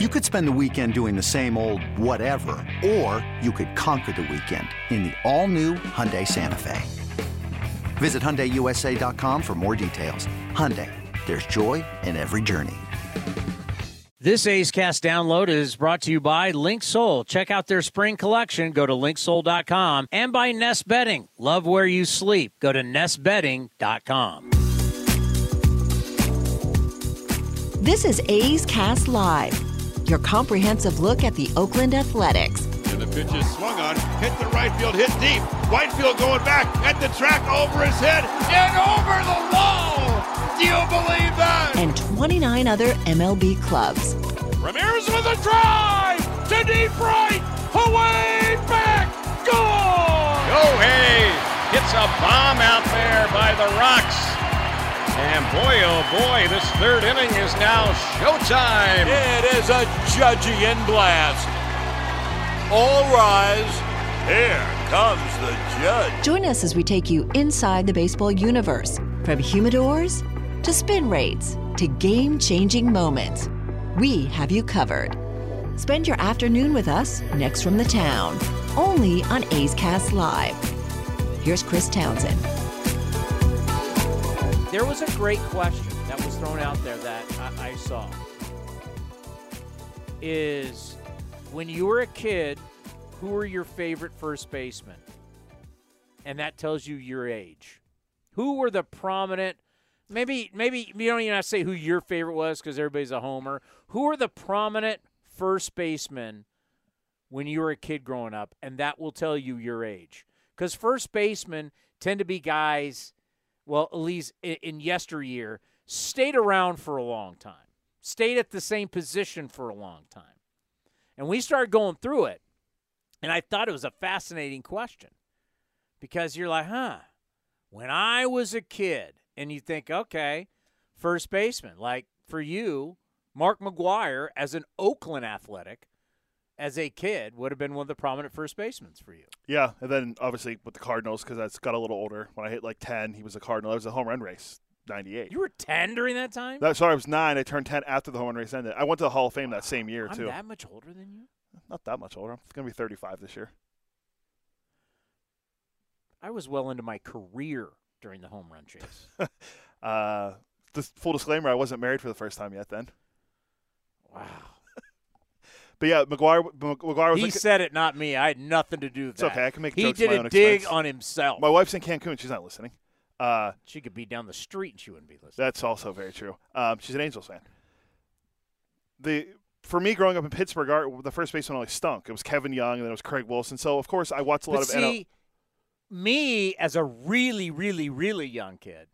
You could spend the weekend doing the same old whatever, or you could conquer the weekend in the all-new Hyundai Santa Fe. Visit HyundaiUSA.com for more details. Hyundai, there's joy in every journey. This A's Cast download is brought to you by Linksoul. Check out their spring collection. Go to linksoul.com and by Nest Bedding. Love where you sleep. Go to nestbedding.com. This is A's Cast Live, your comprehensive look at the Oakland Athletics. And the pitch is swung on, hit the right field, hit deep. Whitefield going back at the track over his head and over the wall. Do you believe that? And 29 other MLB clubs. Ramirez with a drive to deep right, away back, goal! Go oh, hey, hits a bomb out there by the Rocks. And boy, oh boy, this third inning is now showtime. It is a Judgian blast. All rise. Here comes the judge. Join us as we take you inside the baseball universe from humidors to spin rates to game changing moments. We have you covered. Spend your afternoon with us next from the town, only on A's Cast Live. Here's Chris Townsend. There was a great question that was thrown out there that I, I saw. Is when you were a kid, who were your favorite first baseman? And that tells you your age. Who were the prominent? Maybe, maybe you don't even have to say who your favorite was because everybody's a homer. Who were the prominent first basemen when you were a kid growing up? And that will tell you your age. Because first basemen tend to be guys well, at least in, in yesteryear, stayed around for a long time, stayed at the same position for a long time. And we started going through it, and I thought it was a fascinating question because you're like, huh, when I was a kid, and you think, okay, first baseman, like for you, Mark McGwire as an Oakland athletic, as a kid would have been one of the prominent first basemen for you. Yeah, and then obviously with the Cardinals because that's got a little older. When I hit like ten, he was a Cardinal. That was a home run race, ninety eight. You were ten during that time. No, sorry, I was nine. I turned ten after the home run race ended. I went to the Hall of Fame that same year I'm too. that much older than you? Not that much older. I'm gonna be thirty five this year. I was well into my career during the home run chase. uh, just full disclaimer: I wasn't married for the first time yet then. wow. But yeah, McGuire. McGwire was. He like, said it, not me. I had nothing to do with It's that. okay. I can make He jokes did my a dig expense. on himself. My wife's in Cancun. She's not listening. Uh, she could be down the street and she wouldn't be listening. That's also very true. Um, she's an Angels fan. The for me growing up in Pittsburgh, our, the first baseman always stunk. It was Kevin Young, and then it was Craig Wilson. So of course I watched a lot but of see, NL. me as a really, really, really young kid,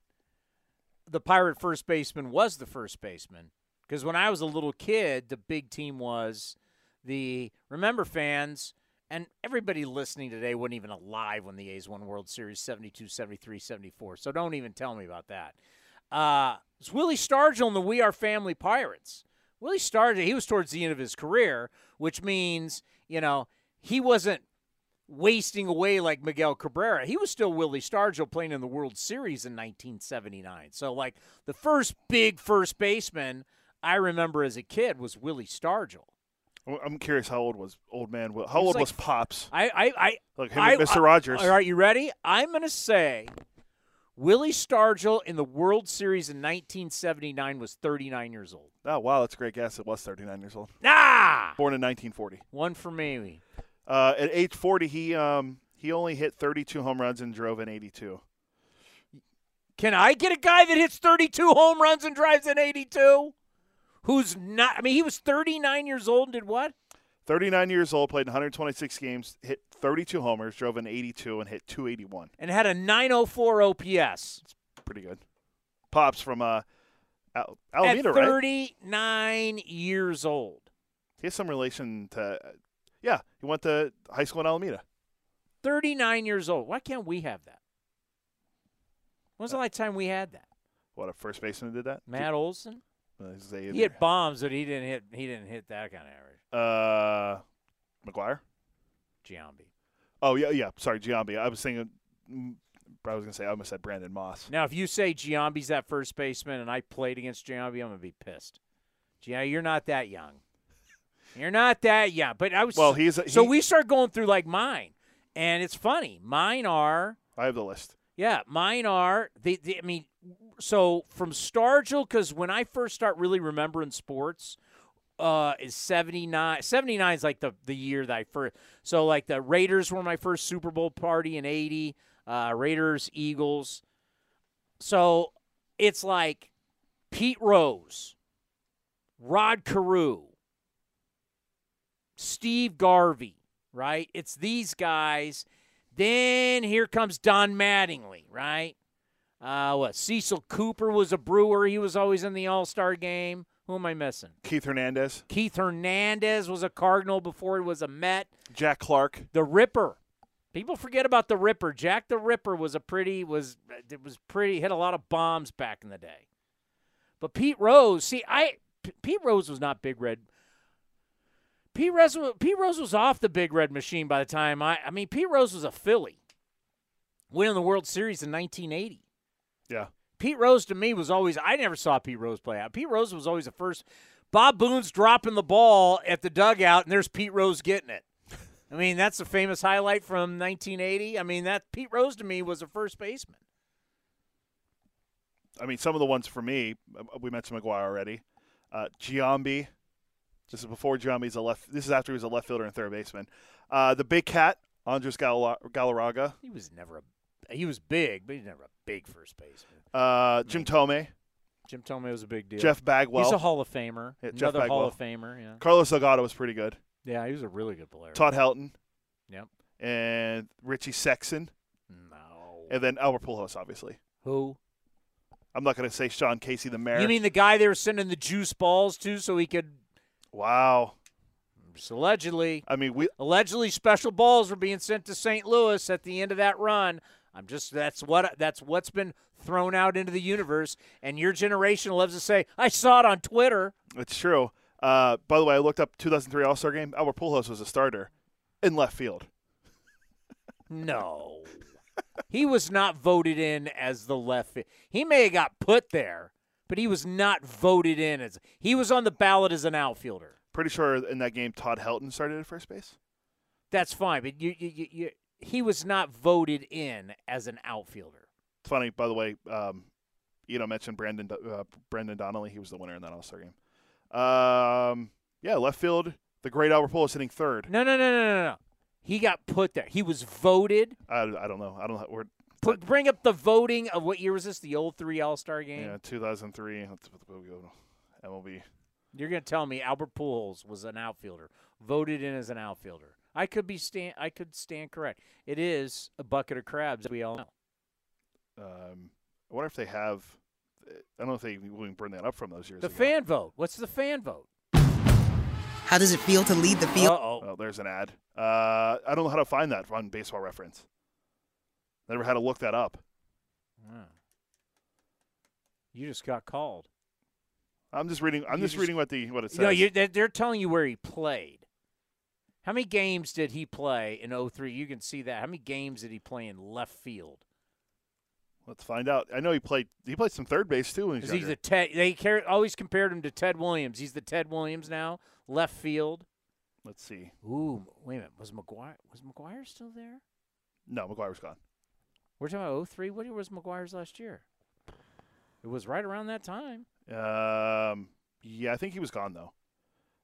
the Pirate first baseman was the first baseman because when I was a little kid, the big team was the. Remember, fans, and everybody listening today wasn't even alive when the A's won World Series 72, 73, 74. So don't even tell me about that. Uh, it's Willie Stargell and the We Are Family Pirates. Willie Stargell, he was towards the end of his career, which means, you know, he wasn't wasting away like Miguel Cabrera. He was still Willie Stargell playing in the World Series in 1979. So, like, the first big first baseman I remember as a kid was Willie Stargell. I'm curious how old was old man? Will- How He was old like was Pops? I, I, I, Like him I, Mr. I- Rogers. All right, you ready? I'm going to say Willie Stargell in the World Series in 1979 was 39 years old. Oh wow, that's a great guess. It was 39 years old. Ah! Born in 1940. One for me. Uh, at age 40, he um he only hit 32 home runs and drove in 82. Can I get a guy that hits 32 home runs and drives in 82? Who's not? I mean, he was 39 years old and did what? 39 years old, played 126 games, hit 32 homers, drove in 82, and hit 281. And had a 904 OPS. It's pretty good. Pops from uh, Al- At Alameda, right? 39 years old. He has some relation to. Uh, yeah, he went to high school in Alameda. 39 years old. Why can't we have that? When's the last time we had that? What a first baseman did that? Matt Olson? He hit bombs, but he didn't hit. He didn't hit that kind of average. Uh, McGwire. Giambi. Oh yeah, yeah. Sorry, Giambi. I was thinking. mm, I was gonna say I almost said Brandon Moss. Now, if you say Giambi's that first baseman and I played against Giambi, I'm gonna be pissed. Giambi, you're not that young. You're not that young, but I was. Well, he's a- so he- we start going through like mine, and it's funny. Mine are I have the list. yeah, mine are. They, I mean, so from Stargell, because when I first start really remembering sports, uh, is 79. 79 is like the, the year that I first. So, like, the Raiders were my first Super Bowl party in 80, uh, Raiders, Eagles. So, it's like Pete Rose, Rod Carew, Steve Garvey, right? It's these guys. Then here comes Don Mattingly, right? Uh, what? Cecil Cooper was a brewer. He was always in the All Star game. Who am I missing? Keith Hernandez, Keith Hernandez was a Cardinal before he was a Met. Jack Clark. The Ripper. People forget about the Ripper. Jack the Ripper was a pretty was it was pretty hit a lot of bombs back in the day. But Pete Rose, see, I P- Pete Rose was not Big Red. Pete Rose, Pete Rose was off the Big Red machine by the time I. I mean, Pete Rose was a Philly, winning the World Series in 1980. Yeah. Pete Rose to me was always I never saw Pete Rose play out. Pete Rose was always the first. Bob Boone's dropping the ball at the dugout, and there's Pete Rose getting it. I mean, that's a famous highlight from 1980. I mean, that Pete Rose to me was a first baseman. I mean, some of the ones for me, uh, we mentioned McGwire already. Uh, Giambi. This is before Giambi's a left. This is after he was a left fielder and third baseman. Uh, the big cat, Andres Gal- Galarraga. He was never a. He was big, but he's never a big first baseman. Uh, Jim Thome. Jim Thome was a big deal. Jeff Bagwell. he's a Hall of Famer. Yeah, Jeff Another Hall of Famer. Yeah. Carlos Delgado was pretty good. Yeah, he was a really good player. Todd Helton Yep. and Richie Sexson, No. and then Albert Pujols, obviously. Who? I'm not going to say Sean Casey the mayor. You mean the guy they were sending the juice balls to so he could wow? just allegedly I mean, we allegedly special balls were being sent to St. Louis at the end of that run. I'm just that's what that's what's been thrown out into the universe and your generation loves to say I saw it on Twitter. It's true. Uh, by the way, I looked up 2003 All Star Game. Albert Pujols was a starter in left field. No. he was not voted in as the left fi- He may have got put there, but he was not voted in as he was on the ballot as an outfielder. Pretty sure in that game, Todd Helton started at first base. That's fine, but you, you, you, you he was not voted in as an outfielder. Funny, by the way. Um, you know, mentioned Brandon uh, Brendan Donnelly. He was the winner in that All Star game. Um, yeah, left field. The great Albert Pujols hitting third. No, no, no, no, no, no. He got put there. He was voted. I, I don't know. I don't know. We're, Put, bring up the voting of what year was this? The old three All Star game. yeah, 2003. Let's we'll go MLB. You're gonna tell me Albert Pujols was an outfielder, voted in as an outfielder. I could be stand. I could stand correct. It is a bucket of crabs. We all know. Um, I wonder if they have. I don't know if they will even bring that up from those years. The ago. fan vote. What's the fan vote? How does it feel to lead the Uh field? oh. Oh, there's an ad. Uh, I don't know how to find that on Baseball Reference. Never had to look that up. You just got called. I'm just reading. I'm just, just- reading what the what it says. No, you they're, they're telling you where he played. How many games did he play in 03? You can see that. How many games did he play in left field? Let's find out. I know he played. He played some third base too when he was Because he's the Ted. They always compared him to Ted Williams. He's the Ted Williams now, left field. Let's see. Ooh, wait a minute. Was McGwire was McGwire still there? No, McGwire was gone. We're talking about 03. What year was McGwire's last year? It was right around that time. Um, yeah, I think he was gone though.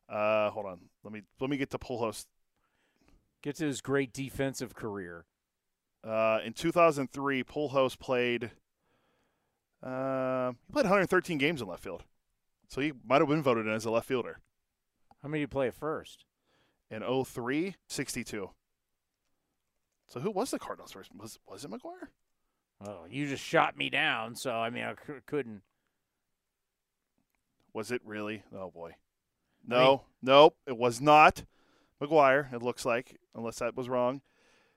Uh, hold on. Let me let me get to Pujols. Get to his great defensive career. Uh, in 2003, Pujols played. Uh, he played 113 games in left field, so he might have been voted in as a left fielder. How many did he play at first? In 03, 62. So who was the Cardinals first? Was was it McGwire? Oh, you just shot me down. So I mean, I c- couldn't. Was it really? Oh boy. No, nope, it was not McGwire. It looks like, unless that was wrong.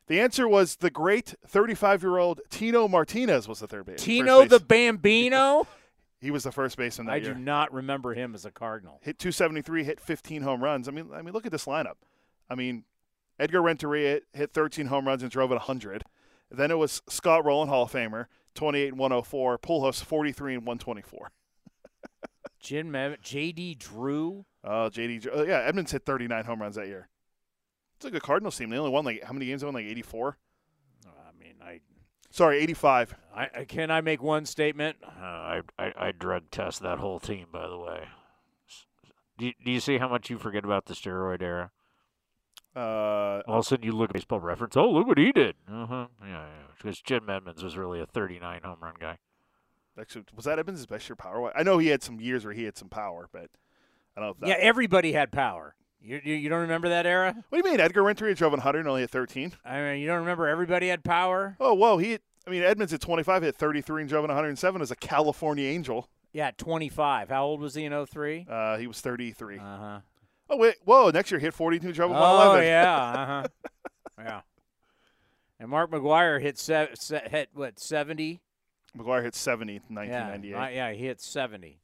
The answer was the great 35-year-old Tino Martinez was the third base. Tino the. Bambino. he was the first baseman that I year. do not remember him as a Cardinal. hit 273, hit 15 home runs. I mean, I mean, look at this lineup. I mean, Edgar Renteria hit 13 home runs and drove at 100. Then it was Scott Rolen, Hall of Famer, 28 and 104. Pujols, 43 and 124. Jim Mev- J.D. Drew. Oh, JD. Drew- Oh, yeah, Edmonds hit 39 home runs that year. It's like a good Cardinals team. They only won like how many games? They won like 84. I mean, I, Sorry, 85. I, I can I make one statement? Uh, I, I I drug test that whole team. By the way, do you, do you see how much you forget about the steroid era? Uh, All of a sudden, you look at baseball reference. Oh, look what he did. Uh huh. Yeah, yeah. Because Jim Edmonds was really a 39 home run guy. Actually, was that Edmonds' best year power? I know he had some years where he had some power, but I don't know. Yeah, everybody had power. You, you you don't remember that era? what do you mean? Edgar Winter drove 100 and only hit 13? I mean, you don't remember everybody had power? Oh, whoa. He, I mean, Edmonds at 25 hit 33 and drove 107 as a California Angel. Yeah, 25. How old was he in 03? Uh, he was 33. Uh huh. oh, wait. Whoa. Next year hit 42 drove Oh 111. yeah, uh huh. yeah. And Mark McGwire hit se- se- hit what 70? McGwire hit 70 in Yeah, 1998. right, yeah, he hit 70.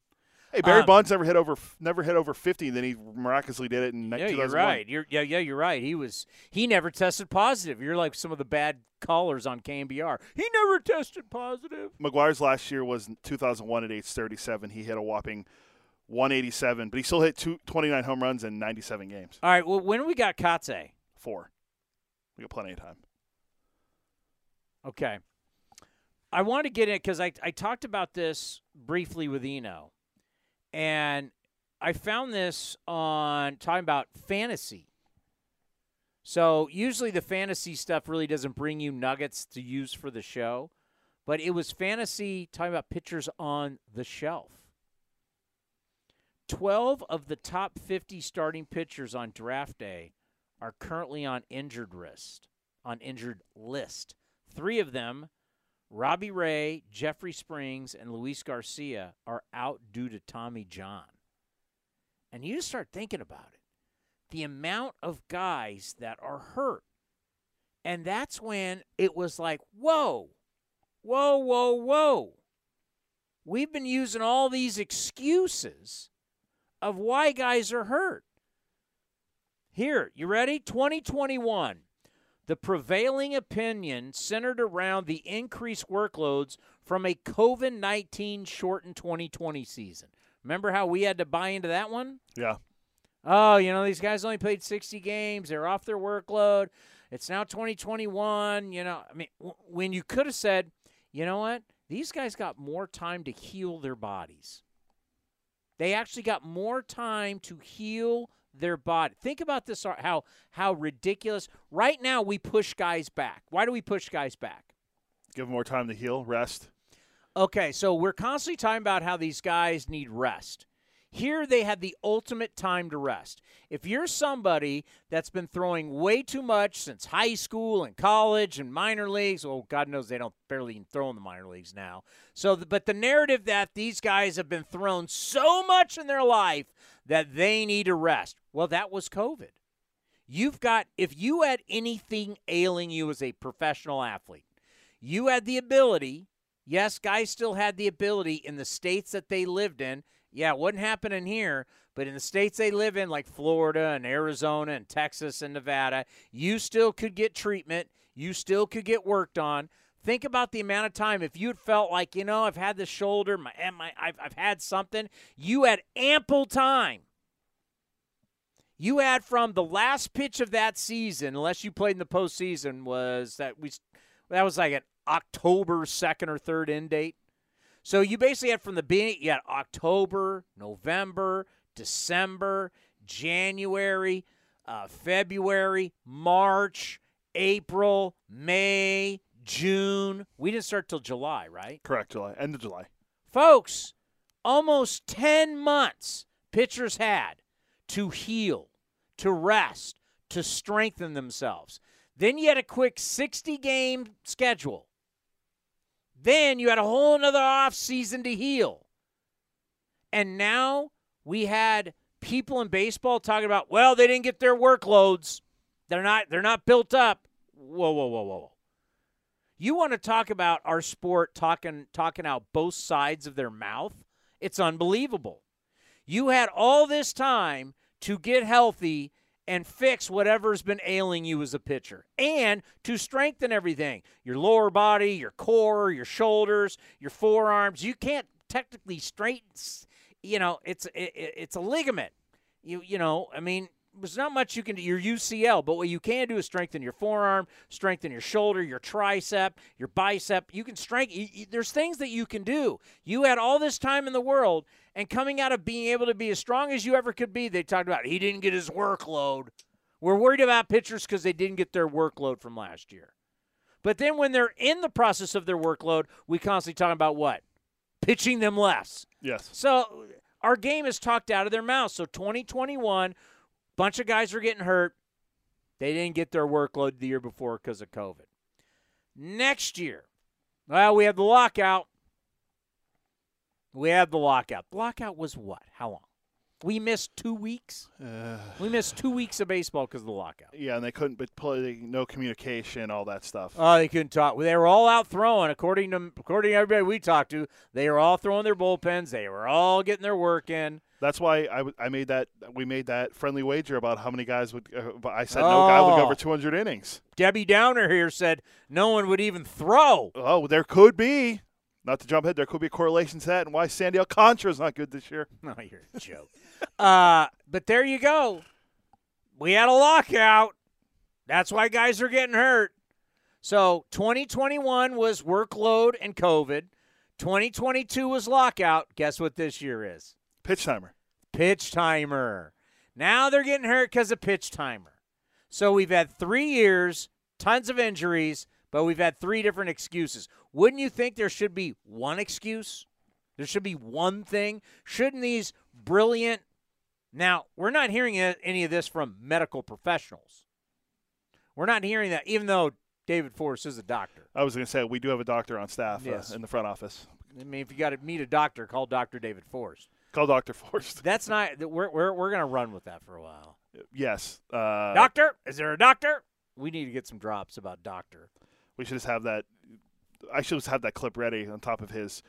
Hey, Barry Um, Bonds never hit over never hit over 50. Then he miraculously did it in Yeah, you're right. You're yeah, yeah, you're right. He was he never tested positive. You're like some of the bad callers on KNBR. He never tested positive. McGwire's last year was 2001 at age 37. He hit a whopping 187, but he still hit two, 29 home runs in 97 games. All right, well, when we got Katze, Four. We got plenty of time. Okay. I want to get in because I, I talked about this briefly with Eno. And I found this on talking about fantasy. So usually the fantasy stuff really doesn't bring you nuggets to use for the show. But it was fantasy talking about pitchers on the shelf. 12 of the top 50 starting pitchers on draft day are currently on injured list. On injured list. Three of them, Robbie Ray, Jeffrey Springs, and Luis Garcia, are out due to Tommy John. And you just start thinking about it. The amount of guys that are hurt. And that's when it was like, whoa, whoa, whoa, whoa. We've been using all these excuses of why guys are hurt. Here, you ready? 2021. The prevailing opinion centered around the increased workloads from a COVID 19 shortened 2020 season. Remember how we had to buy into that one? Yeah. Oh, you know, these guys only played 60 games. They're off their workload. It's now 2021. You know, I mean, w- when you could have said, you know what? These guys got more time to heal their bodies. They actually got more time to heal their body. Think about this uh, how how ridiculous. Right now we push guys back. Why do we push guys back? Give him more time to heal, rest. Okay, so we're constantly talking about how these guys need rest. Here they had the ultimate time to rest. If you're somebody that's been throwing way too much since high school and college and minor leagues, well, God knows they don't barely even throw in the minor leagues now. So, but the narrative that these guys have been thrown so much in their life that they need to rest. Well, that was COVID. You've got if you had anything ailing you as a professional athlete, you had the ability. Yes, guys still had the ability in the states that they lived in. Yeah, it wasn't happening here, but in the states they live in, like Florida and Arizona and Texas and Nevada, you still could get treatment. You still could get worked on. Think about the amount of time if you had felt like, you know, I've had the shoulder, my, my I've, I've had something, you had ample time. You had from the last pitch of that season, unless you played in the postseason, was that we that was like an October second or third end date. So you basically had from the beginning, you had October, November, December, January, uh, February, March, April, May, June. We didn't start till July, right? Correct, July. End of July. Folks, almost 10 months pitchers had to heal, to rest, to strengthen themselves. Then you had a quick 60 game schedule. Then you had a whole nother off season to heal. And now we had people in baseball talking about, well, they didn't get their workloads. They're not they're not built up. Whoa, whoa, whoa, whoa. You want to talk about our sport talking talking out both sides of their mouth? It's unbelievable. You had all this time to get healthy and fix whatever's been ailing you as a pitcher and to strengthen everything your lower body, your core, your shoulders, your forearms. You can't technically straighten you know, it's it, it's a ligament. You you know, I mean, there's not much you can do. Your UCL, but what you can do is strengthen your forearm, strengthen your shoulder, your tricep, your bicep. You can strengthen. There's things that you can do. You had all this time in the world, and coming out of being able to be as strong as you ever could be, they talked about he didn't get his workload. We're worried about pitchers because they didn't get their workload from last year. But then when they're in the process of their workload, we constantly talk about what? Pitching them less. Yes. So our game is talked out of their mouth. So 2021, bunch of guys were getting hurt. They didn't get their workload the year before because of COVID. Next year, well, we have the lockout. We have the lockout. The lockout was what? How long? We missed two weeks. Uh, we missed two weeks of baseball because of the lockout. Yeah, and they couldn't but play no communication, all that stuff. Oh, they couldn't talk. They were all out throwing, according to according to everybody we talked to. They were all throwing their bullpens. They were all getting their work in. That's why I, I made that we made that friendly wager about how many guys would. Uh, I said oh. no guy would go over oh. 200 innings. Debbie Downer here said no one would even throw. Oh, there could be. Not to jump ahead, there could be a correlation to that and why Sandy Alcantara is not good this year. No, you're a joke. uh, but there you go. We had a lockout. That's why guys are getting hurt. So 2021 was workload and COVID. 2022 was lockout. Guess what this year is? Pitch timer. Pitch timer. Now they're getting hurt because of pitch timer. So we've had three years, tons of injuries, but we've had three different excuses. Wouldn't you think there should be one excuse? There should be one thing. Shouldn't these brilliant. Now, we're not hearing any of this from medical professionals. We're not hearing that, even though David Forst is a doctor. I was going to say, we do have a doctor on staff uh, yes. uh, in the front office. I mean, if you got to meet a doctor, call Dr. David Forst. Call Dr. Forst. That's not, we're, we're, we're going to run with that for a while. Yes. Uh, doctor? Is there a doctor? We need to get some drops about doctor. We should just have that. I should have that clip ready on top of his.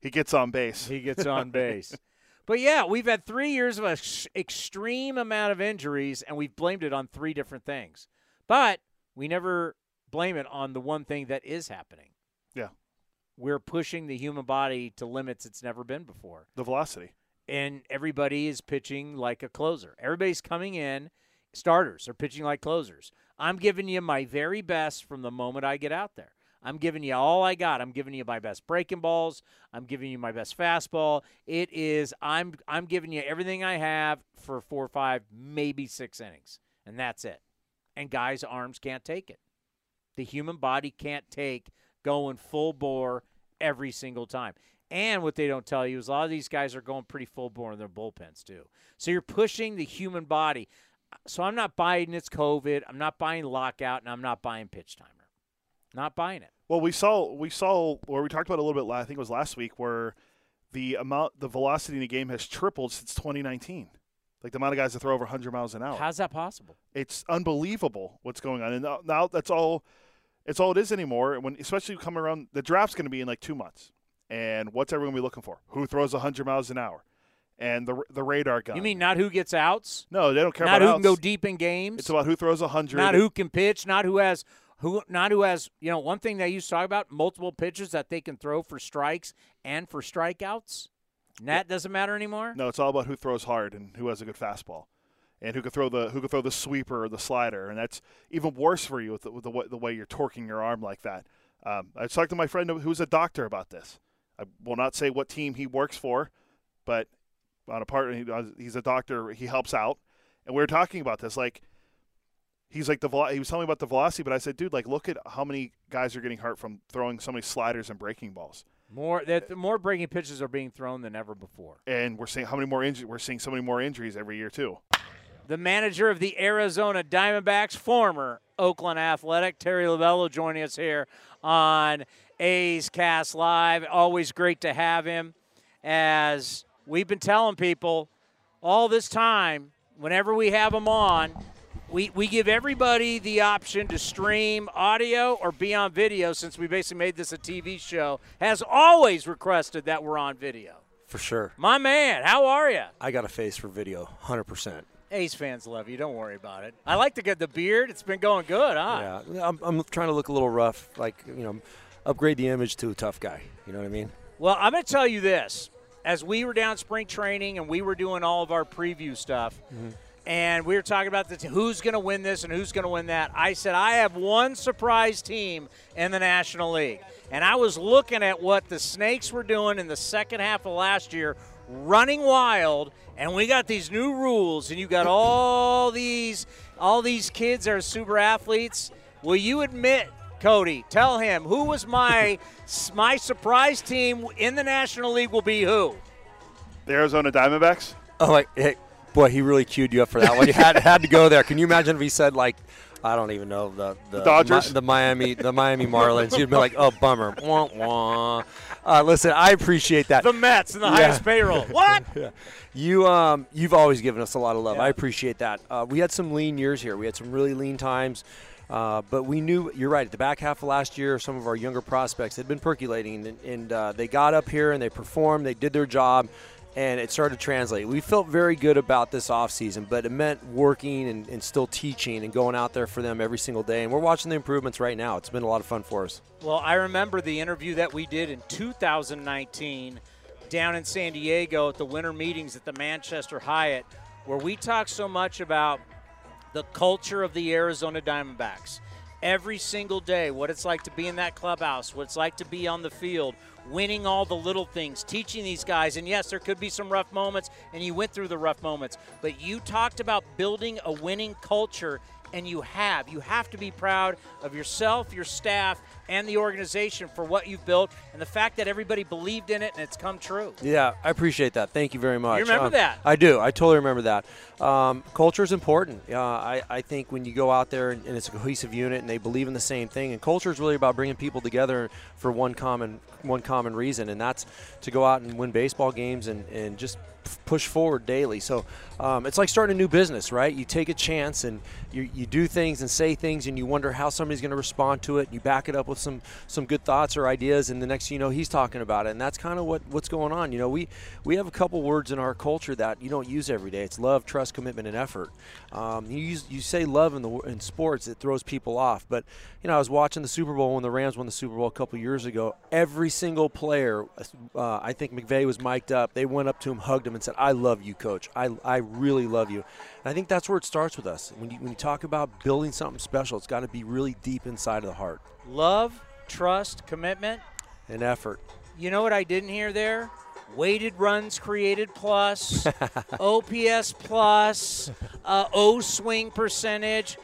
He gets on base. He gets on base. But yeah, we've had three years of an extreme amount of injuries, and we've blamed it on three different things. But we never blame it on the one thing that is happening. Yeah. We're pushing the human body to limits it's never been before. The velocity. And everybody is pitching like a closer. Everybody's coming in. Starters are pitching like closers. I'm giving you my very best from the moment I get out there. I'm giving you all I got. I'm giving you my best breaking balls. I'm giving you my best fastball. It is I'm I'm giving you everything I have for four, five, maybe six innings, and that's it. And guys' arms can't take it. The human body can't take going full bore every single time. And what they don't tell you is a lot of these guys are going pretty full bore in their bullpens too. So you're pushing the human body. So I'm not buying it's COVID. I'm not buying lockout, and I'm not buying pitch timer. Not buying it. Well, we saw we saw where we talked about a little bit. I think it was last week where the amount the velocity in the game has tripled since 2019. Like the amount of guys that throw over 100 miles an hour. How's that possible? It's unbelievable what's going on. And now that's all it's all it is anymore. When especially coming around the draft's going to be in like 2 months. And what's everyone be looking for? Who throws 100 miles an hour? And the the radar gun. You mean not who gets outs? No, they don't care not about who outs. can go deep in games. It's about who throws 100. Not who can pitch, not who has who not who has you know one thing they used to talk about multiple pitches that they can throw for strikes and for strikeouts. And that doesn't matter anymore. No, it's all about who throws hard and who has a good fastball, and who can throw the who can throw the sweeper or the slider, and that's even worse for you with the, with the, way, the way you're torquing your arm like that. Um, I talked to my friend who's a doctor about this. I will not say what team he works for, but on a part he's a doctor. He helps out, and we were talking about this like he's like the he was telling me about the velocity, but I said, dude, like look at how many guys are getting hurt from throwing so many sliders and breaking balls. More that more breaking pitches are being thrown than ever before. And we're seeing how many more injuries. We're seeing so many more injuries every year too. The manager of the Arizona Diamondbacks, former Oakland Athletic, Torey Lovullo, joining us here on A's Cast Live. Always great to have him. As we've been telling people all this time, whenever we have him on, we, we give everybody the option to stream audio or be on video since we basically made this a TV show, has always requested that we're on video. For sure. My man, how are you? I got a face for video, 100%. Ace fans love you. Don't worry about it. I like to get the beard. It's been going good, huh? Yeah. I'm, I'm trying to look a little rough, like, you know, upgrade the image to a tough guy. You know what I mean? Well, I'm going to tell you this. as we were down spring training and we were doing all of our preview stuff, mm-hmm. And we were talking about the t- who's going to win this and who's going to win that. I said I have one surprise team in the National League, and I was looking at what the Snakes were doing in the second half of last year, running wild, and we got these new rules, and you got all these all these kids that are super athletes. Will you admit? Cody, tell him who was my my surprise team in the National League will be who? The Arizona Diamondbacks. Oh, like, hey, boy, he really queued you up for that one. You had had to go there. Can you imagine if he said like, I don't even know the the, Dodgers? Mi- the Miami, the Miami Marlins? You'd be like, oh, bummer. Wah, wah. Uh, listen, I appreciate that. The Mets and the Yeah. highest payroll. What? Yeah. You um you've always given us a lot of love. Yeah. I appreciate that. Uh, we had some lean years here. We had some really lean times. Uh, but we knew you're right. At the back half of last year, some of our younger prospects had been percolating, and, and uh, they got up here and they performed. They did their job, and it started to translate. We felt very good about this offseason, but it meant working and, and still teaching and going out there for them every single day. And we're watching the improvements right now. It's been a lot of fun for us. Well, I remember the interview that we did in 2019 down in San Diego at the winter meetings at the Manchester Hyatt, where we talked so much about the culture of the Arizona Diamondbacks. Every single day, what it's like to be in that clubhouse, what it's like to be on the field, winning all the little things, teaching these guys. And yes, there could be some rough moments, and you went through the rough moments, but you talked about building a winning culture, and you have. You have to be proud of yourself, your staff, and the organization for what you've built and the fact that everybody believed in it and it's come true. Yeah, I appreciate that. Thank you very much. You remember Um, that? I do. I totally remember that. Um, culture is important. Uh, I, I think when you go out there and, and it's a cohesive unit and they believe in the same thing, and culture is really about bringing people together for one common one common reason, and that's to go out and win baseball games and, and just push forward daily. So um, it's like starting a new business, right? You take a chance and you, you do things and say things, and you wonder how somebody's going to respond to it. You back it up with some some good thoughts or ideas, and the next thing you know, he's talking about it, and that's kind of what what's going on. You know, we we have a couple words in our culture that you don't use every day. It's love, trust, commitment, and effort. Um, you use you say love in the in sports, it throws people off. But you know, I was watching the Super Bowl when the Rams won the Super Bowl a couple years ago. Every single player, uh, I think McVay was mic'd up. They went up to him, hugged him, and said, "I love you, coach. I I really love you." And I think that's where it starts with us. When you when you talk about building something special, it's got to be really deep inside of the heart Love, trust, commitment. and effort. You know what I didn't hear there? Weighted runs created plus, OPS plus, uh, O swing percentage.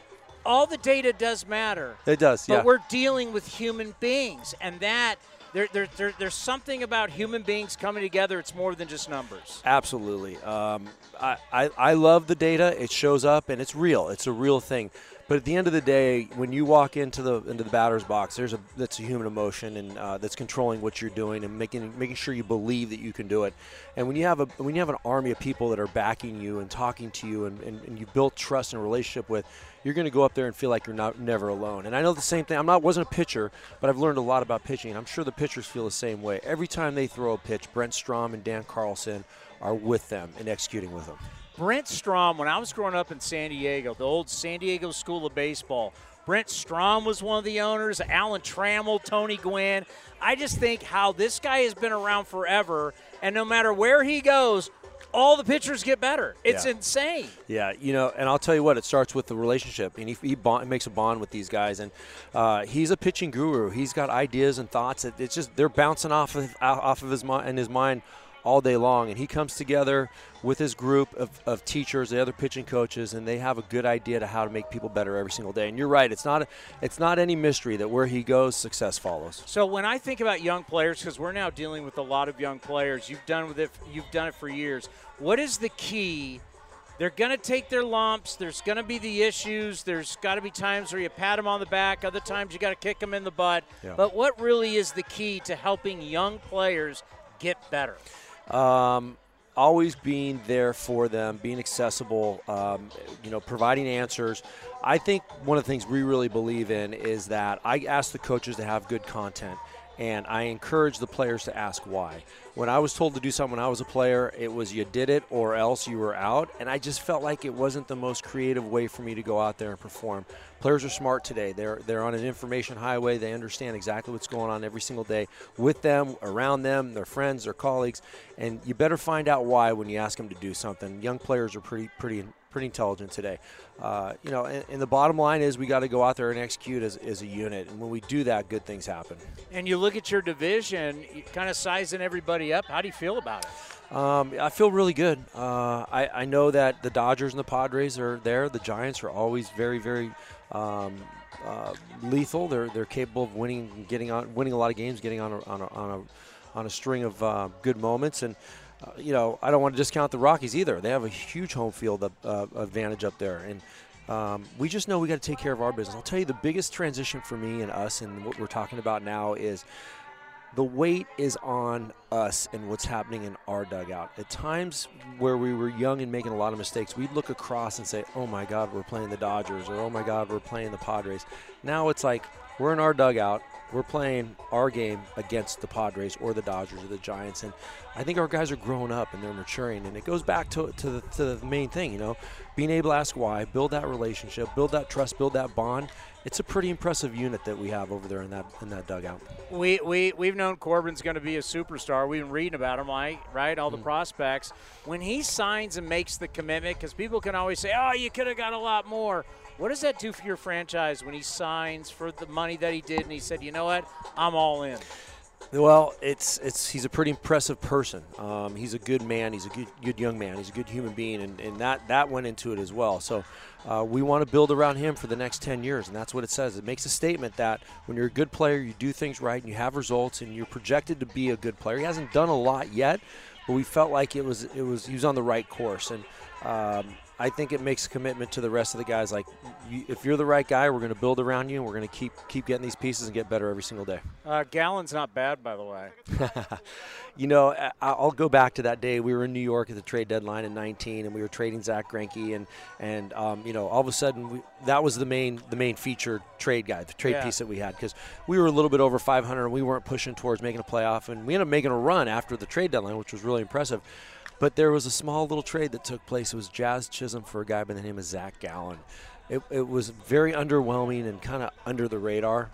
All the data does matter. It does, But yeah. we're dealing with human beings, and that there, there, there, there's something about human beings coming together. It's more than just numbers. Absolutely. Um, I, I, I love the data. It shows up and it's real. It's a real thing. But at the end of the day, when you walk into the into the batter's box, there's a that's a human emotion and uh, that's controlling what you're doing and making making sure you believe that you can do it. And when you have a when you have an army of people that are backing you and talking to you and, and, and you build trust and relationship with, you're going to go up there and feel like you're not never alone. And I know the same thing. I'm not wasn't a pitcher, but I've learned a lot about pitching. I'm sure the pitchers feel the same way. Every time they throw a pitch, Brent Strom and Dan Carlson are with them and executing with them. Brent Strom, when I was growing up in San Diego, the old San Diego School of Baseball, Brent Strom was one of the owners, Alan Trammell, Tony Gwynn. I just think how this guy has been around forever, and no matter where he goes, all the pitchers get better. It's Yeah. insane. Yeah, you know, and I'll tell you what, it starts with the relationship, and he, he bond, makes a bond with these guys, and uh, he's a pitching guru. He's got ideas and thoughts. That it's just they're bouncing off of off of his mind and his mind all day long, and he comes together with his group of, of teachers, the other pitching coaches, and they have a good idea to how to make people better every single day. And you're right, it's not it's not any mystery that where he goes, success follows. So when I think about young players, because we're now dealing with a lot of young players, you've done with it. You've done it for years. What is the key? They're going to take their lumps. There's going to be the issues. There's got to be times where you pat them on the back. Other times you got to kick them in the butt. Yeah. But what really is the key to helping young players get better? Um, always being there for them, being accessible, um, you know, providing answers. I think one of the things we really believe in is that I ask the coaches to have good content. And I encourage the players to ask why. When I was told to do something when I was a player, it was you did it or else you were out. And I just felt like it wasn't the most creative way for me to go out there and perform. Players are smart today. They're they're on an information highway. They understand exactly what's going on every single day with them, around them, their friends, their colleagues, and you better find out why when you ask them to do something. Young players are pretty pretty pretty intelligent today. Uh, you know, and, and, the bottom line is we got to go out there and execute as, as a unit. And when we do that, good things happen. And you look at your division, kind of sizing everybody up. How do you feel about it? Um, I feel really good. Uh, I, I, know that the Dodgers and the Padres are there. The Giants are always very, very um, uh, lethal. They're they're capable of winning, getting on, winning a lot of games, getting on a, on a, on a, on a string of uh, good moments. And uh, you know, I don't want to discount the Rockies either. They have a huge home field uh, advantage up there, and um, we just know we got to take care of our business. I'll tell you, the biggest transition for me and us, and what we're talking about now is the weight is on us and what's happening in our dugout. At times where we were young and making a lot of mistakes, we'd look across and say, "Oh my God, we're playing the Dodgers," or "Oh my God, we're playing the Padres." Now it's like we're in our dugout we're playing our game against the Padres or the Dodgers or the Giants, and I think our guys are growing up and they're maturing. And it goes back to, to, the, to the main thing, you know, being able to ask why, build that relationship, build that trust, build that bond. It's a pretty impressive unit that we have over there in that in that dugout. We we we've known Corbin's going to be a superstar. We've been reading about him, right? Right, all the mm. prospects. When he signs and makes the commitment, because people can always say, "Oh, you could have got a lot more." What does that do for your franchise when he signs for the money that he did and he said, you know what, I'm all in? Well, it's it's he's a pretty impressive person. Um, he's a good man. He's a good good young man. He's a good human being, and, and that that went into it as well. So uh, we want to build around him for the next 10 years, and that's what it says. It makes a statement that when you're a good player, you do things right, and you have results, and you're projected to be a good player. He hasn't done a lot yet, but we felt like it was it was he was on the right course, and um, I think it makes a commitment to the rest of the guys. Like, you, if you're the right guy, we're going to build around you, and we're going to keep keep getting these pieces and get better every single day. Uh, Gallen's not bad, by the way. you know, I'll go back to that day. We were in New York at the trade deadline in 19, and we were trading Zack Greinke, and and um, you know, all of a sudden, we, that was the main the main featured trade guy, the trade yeah. piece that we had, because we were a little bit over 500, and we weren't pushing towards making a playoff, and we ended up making a run after the trade deadline, which was really impressive. But there was a small little trade that took place. It was Jazz Chisholm for a guy by the name of Zach Gallen. It, it was very underwhelming and kind of under the radar.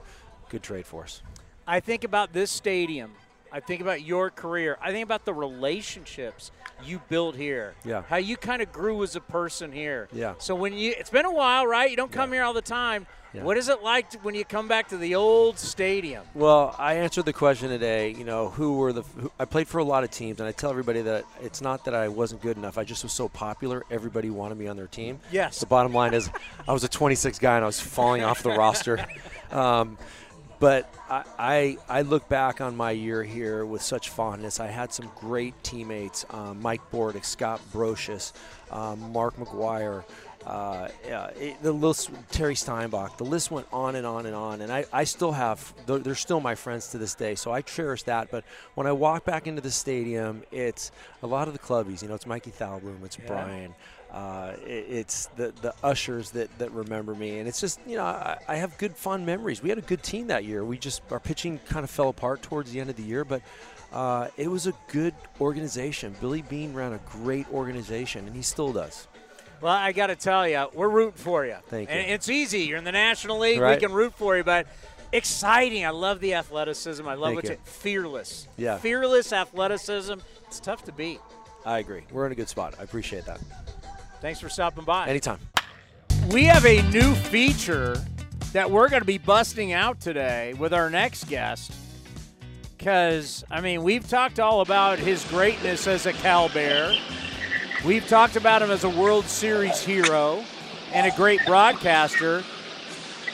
Good trade for us. I think about this stadium. I think about your career. I think about the relationships you built here. Yeah. How you kind of grew as a person here. Yeah. So when you, it's been a while, right? You don't come yeah. here all the time. Yeah. What is it like when you come back to the old stadium? Well, I answered the question today. You know, who were the? Who, I played for a lot of teams, and I tell everybody that it's not that I wasn't good enough. I just was so popular, everybody wanted me on their team. Yes. The bottom line is, I was a 26 guy, and I was falling off the roster. Um, but I, I, I look back on my year here with such fondness. I had some great teammates: um, Mike Bordick, Scott Brosius, um, Mark McGwire. Uh, it, the list, Terry Steinbach, the list went on and on and on. And I, I still have, they're still my friends to this day, so I cherish that. But when I walk back into the stadium, it's a lot of the clubbies. You know, it's Mikey Thalbloom, it's yeah. Brian. Uh, it, it's the, the ushers that, that remember me. And it's just, you know, I, I have good, fond memories. We had a good team that year. We just, our pitching kind of fell apart towards the end of the year, but uh, it was a good organization. Billy Beane ran a great organization, and he still does. Well, I got to tell you, we're rooting for you. Thank you. And it's easy. You're in the National League. Right. We can root for you, but exciting. I love the athleticism. I love Thank what you. fearless. Yeah. Fearless athleticism. It's tough to beat. I agree. We're in a good spot. I appreciate that. Thanks for stopping by. Anytime. We have a new feature that we're going to be busting out today with our next guest. Because, I mean, we've talked all about his greatness as a Cal Bear. We've talked about him as a World Series hero and a great broadcaster.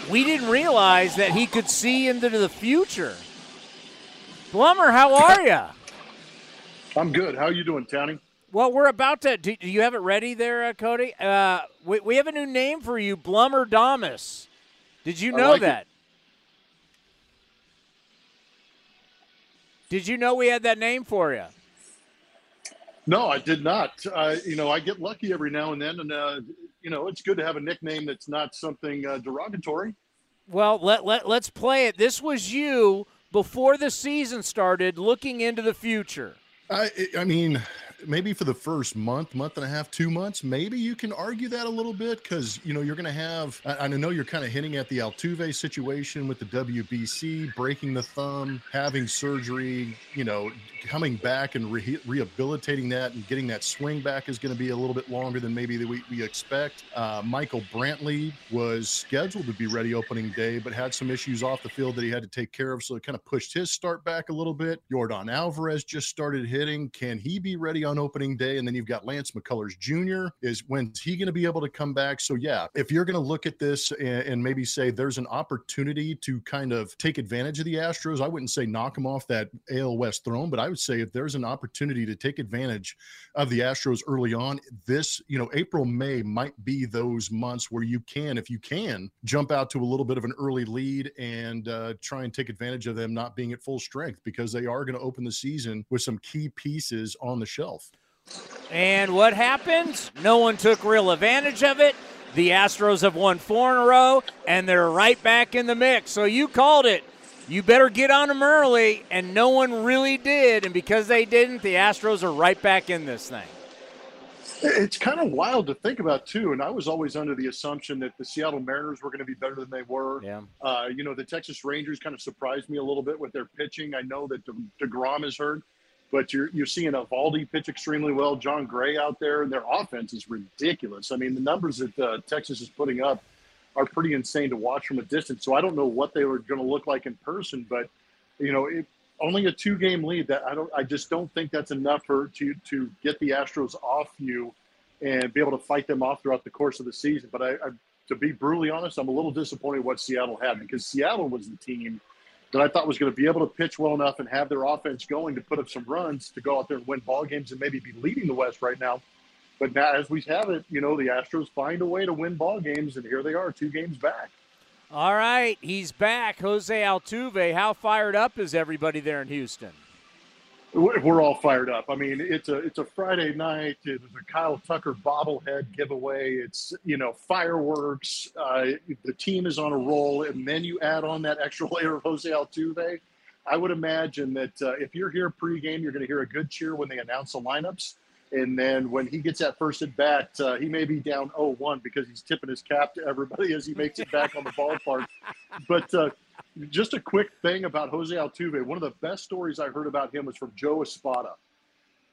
We didn't realize that he could see into the future. Blummer, how are you? I'm good. How are you doing, Tony? Well, we're about to. Do, you have it ready there, uh, Cody? Uh, we, we have a new name for you, Blummer Damas. Did you know like that? It. Did you know we had that name for you? No, I did not. Uh, you know, I get lucky every now and then, and uh, you know, it's good to have a nickname that's not something uh, derogatory. Well, let let let's play it. This was you before the season started, looking into the future? I, I mean, maybe for the first month, month and a half, two months, maybe you can argue that a little bit because you know you're going to have. I, I, know you're kind of hinting at the Altuve situation with the WBC breaking the thumb, having surgery, you know, coming back and re- rehabilitating that and getting that swing back is going to be a little bit longer than maybe we, we expect. Uh, Michael Brantley was scheduled to be ready opening day, but had some issues off the field that he had to take care of, so it kind of pushed his start back a little bit. Yordan Alvarez just started hitting. Can he be ready on opening day? And then you've got Lance McCullers Jr. Is when's he going to be able to come back? So yeah, if you're going to look at this and, and maybe say there's an opportunity to kind of take advantage of the Astros, I wouldn't say knock them off that AL West throne, but I would say if there's an opportunity to take advantage of the Astros early on, this, you know, April, May might be those months where you can, if you can, jump out to a little bit of an early lead and uh, try and take advantage of them not being at full strength because they are going to open the season with some key pieces on the shelf. And what happens? No one took real advantage of it. The Astros have won four in a row, and they're right back in the mix. So you called it you better get on them early, and no one really did. And because they didn't, the Astros are right back in this thing. It's kind of wild to think about too, and I was always under the assumption that the Seattle Mariners were going to be better than they were. Yeah. Uh, you know, the Texas Rangers kind of surprised me a little bit with their pitching. I know that Degrom is hurt, but you're you're seeing Eovaldi pitch extremely well. Jon Gray out there, and their offense is ridiculous. I mean, the numbers that uh, Texas is putting up are pretty insane to watch from a distance. So I don't know what they were going to look like in person, but you know, it, only a two game lead that I don't I just don't think that's enough for to to get the Astros off you and be able to fight them off throughout the course of the season. But I, I to be brutally honest, I'm a little disappointed what Seattle had because Seattle was the team that I thought was going to be able to pitch well enough and have their offense going to put up some runs to go out there and win ball games and maybe be leading the West right now. But now, as we have it, you know, the Astros find a way to win ball games, and here they are, two games back. All right, he's back. Jose Altuve. How fired up is everybody there in Houston? We're all fired up. I mean, it's a it's a Friday night. It was a Kyle Tucker bobblehead giveaway. It's you know fireworks. Uh, the team is on a roll, and then you add on that extra layer of Jose Altuve. I would imagine that uh, if you're here pregame, you're going to hear a good cheer when they announce the lineups. And then when he gets that first at bat, uh, he may be down 0-1 because he's tipping his cap to everybody as he makes it back on the ballpark. But uh, just a quick thing about Jose Altuve. One of the best stories I heard about him was from Joe Espada.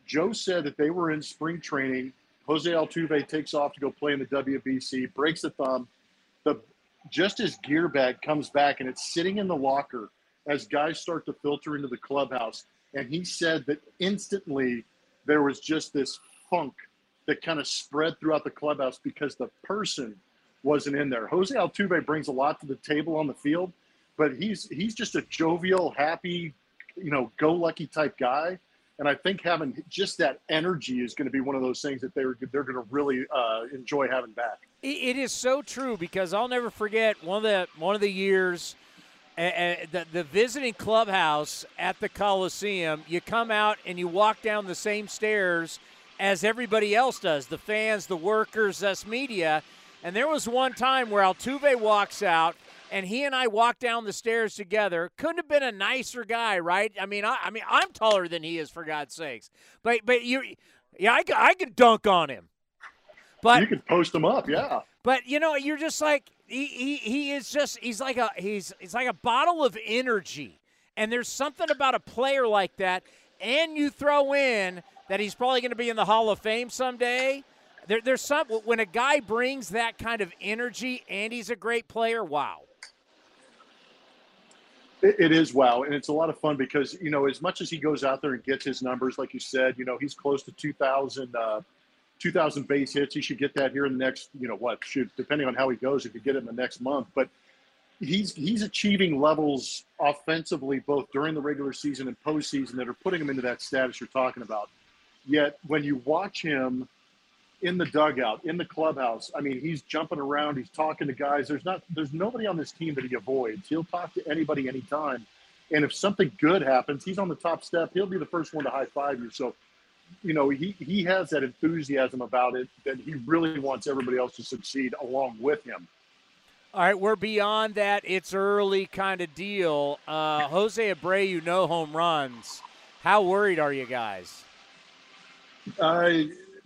Joe said that they were in spring training. Jose Altuve takes off to go play in the WBC, breaks the thumb. The just his gear bag comes back and it's sitting in the locker as guys start to filter into the clubhouse. And he said that instantly – there was just this funk that kind of spread throughout the clubhouse because the person wasn't in there. Jose Altuve brings a lot to the table on the field, but he's he's just a jovial, happy, you know, go lucky type guy. And I think having just that energy is going to be one of those things that they're they're going to really uh, enjoy having back. It is so true because I'll never forget one of the one of the years the, the visiting clubhouse at the Coliseum, you come out and you walk down the same stairs as everybody else does the fans, the workers, us media. And there was one time where Altuve walks out and he and I walked down the stairs together. Couldn't have been a nicer guy, right? I mean, I, I mean, I'm taller than he is, for God's sakes. But, but you, yeah, I, I could dunk on him. But you could post him up, yeah. But you know, you're just like he, he, he is just he's like a he's he's like a bottle of energy. And there's something about a player like that, and you throw in that he's probably going to be in the Hall of Fame someday. There, there's some when a guy brings that kind of energy and he's a great player. Wow. It, it is wow, and it's a lot of fun because you know as much as he goes out there and gets his numbers, like you said, you know he's close to 2,000 uh, 2,000 base hits. He should get that here in the next, you know, what should depending on how he goes, he could get it in the next month. But he's he's achieving levels offensively both during the regular season and postseason that are putting him into that status you're talking about. Yet when you watch him in the dugout, in the clubhouse, I mean, he's jumping around, he's talking to guys. There's not there's nobody on this team that he avoids. He'll talk to anybody anytime. And if something good happens, he's on the top step. He'll be the first one to high five you. So you know, he, he has that enthusiasm about it that he really wants everybody else to succeed along with him. All right, we're beyond that. It's early kind of deal. Uh, Jose Abreu, no home runs. How worried are you guys? Uh,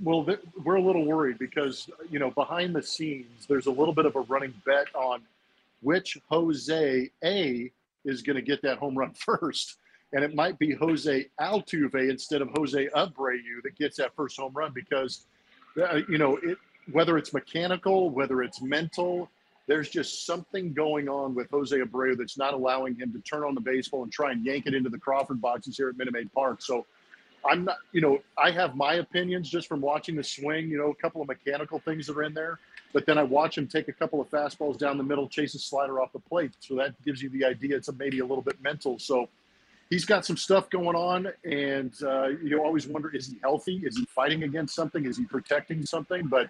well, th- we're a little worried because you know behind the scenes, there's a little bit of a running bet on which Jose A is going to get that home run first, and it might be Jose Altuve instead of Jose Abreu that gets that first home run because uh, you know it, whether it's mechanical, whether it's mental. There's just something going on with Jose Abreu that's not allowing him to turn on the baseball and try and yank it into the Crawford boxes here at Minute Maid Park. So I'm not, you know, I have my opinions just from watching the swing, you know, a couple of mechanical things that are in there, but then I watch him take a couple of fastballs down the middle, chase a slider off the plate. So that gives you the idea it's maybe a little bit mental. So he's got some stuff going on, and uh, you always wonder: is he healthy? Is he fighting against something? Is he protecting something? But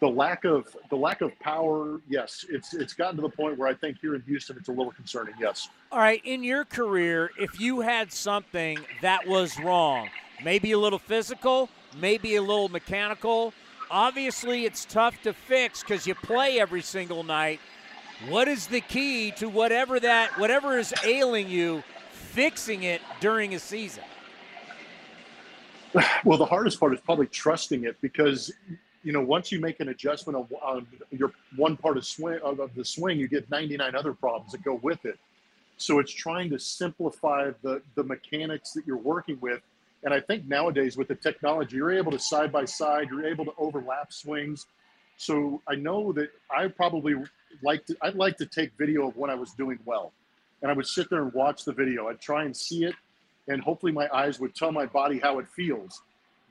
the lack of the lack of power, yes, it's it's gotten to the point where I think here in Houston it's a little concerning. Yes. All right, in your career, if you had something that was wrong, maybe a little physical, maybe a little mechanical. Obviously, it's tough to fix because you play every single night. What is the key to whatever that whatever is ailing you, fixing it during a season? Well, the hardest part is probably trusting it because you know once you make an adjustment on, your one part of swing of, of the swing, you get 99 other problems that go with it. So it's trying to simplify the the mechanics that you're working with and I think nowadays with the technology, you're able to side by side, you're able to overlap swings. So I know that I probably like to, I'd like to take video of when I was doing well. And I would sit there and watch the video. I'd try and see it. And hopefully my eyes would tell my body how it feels.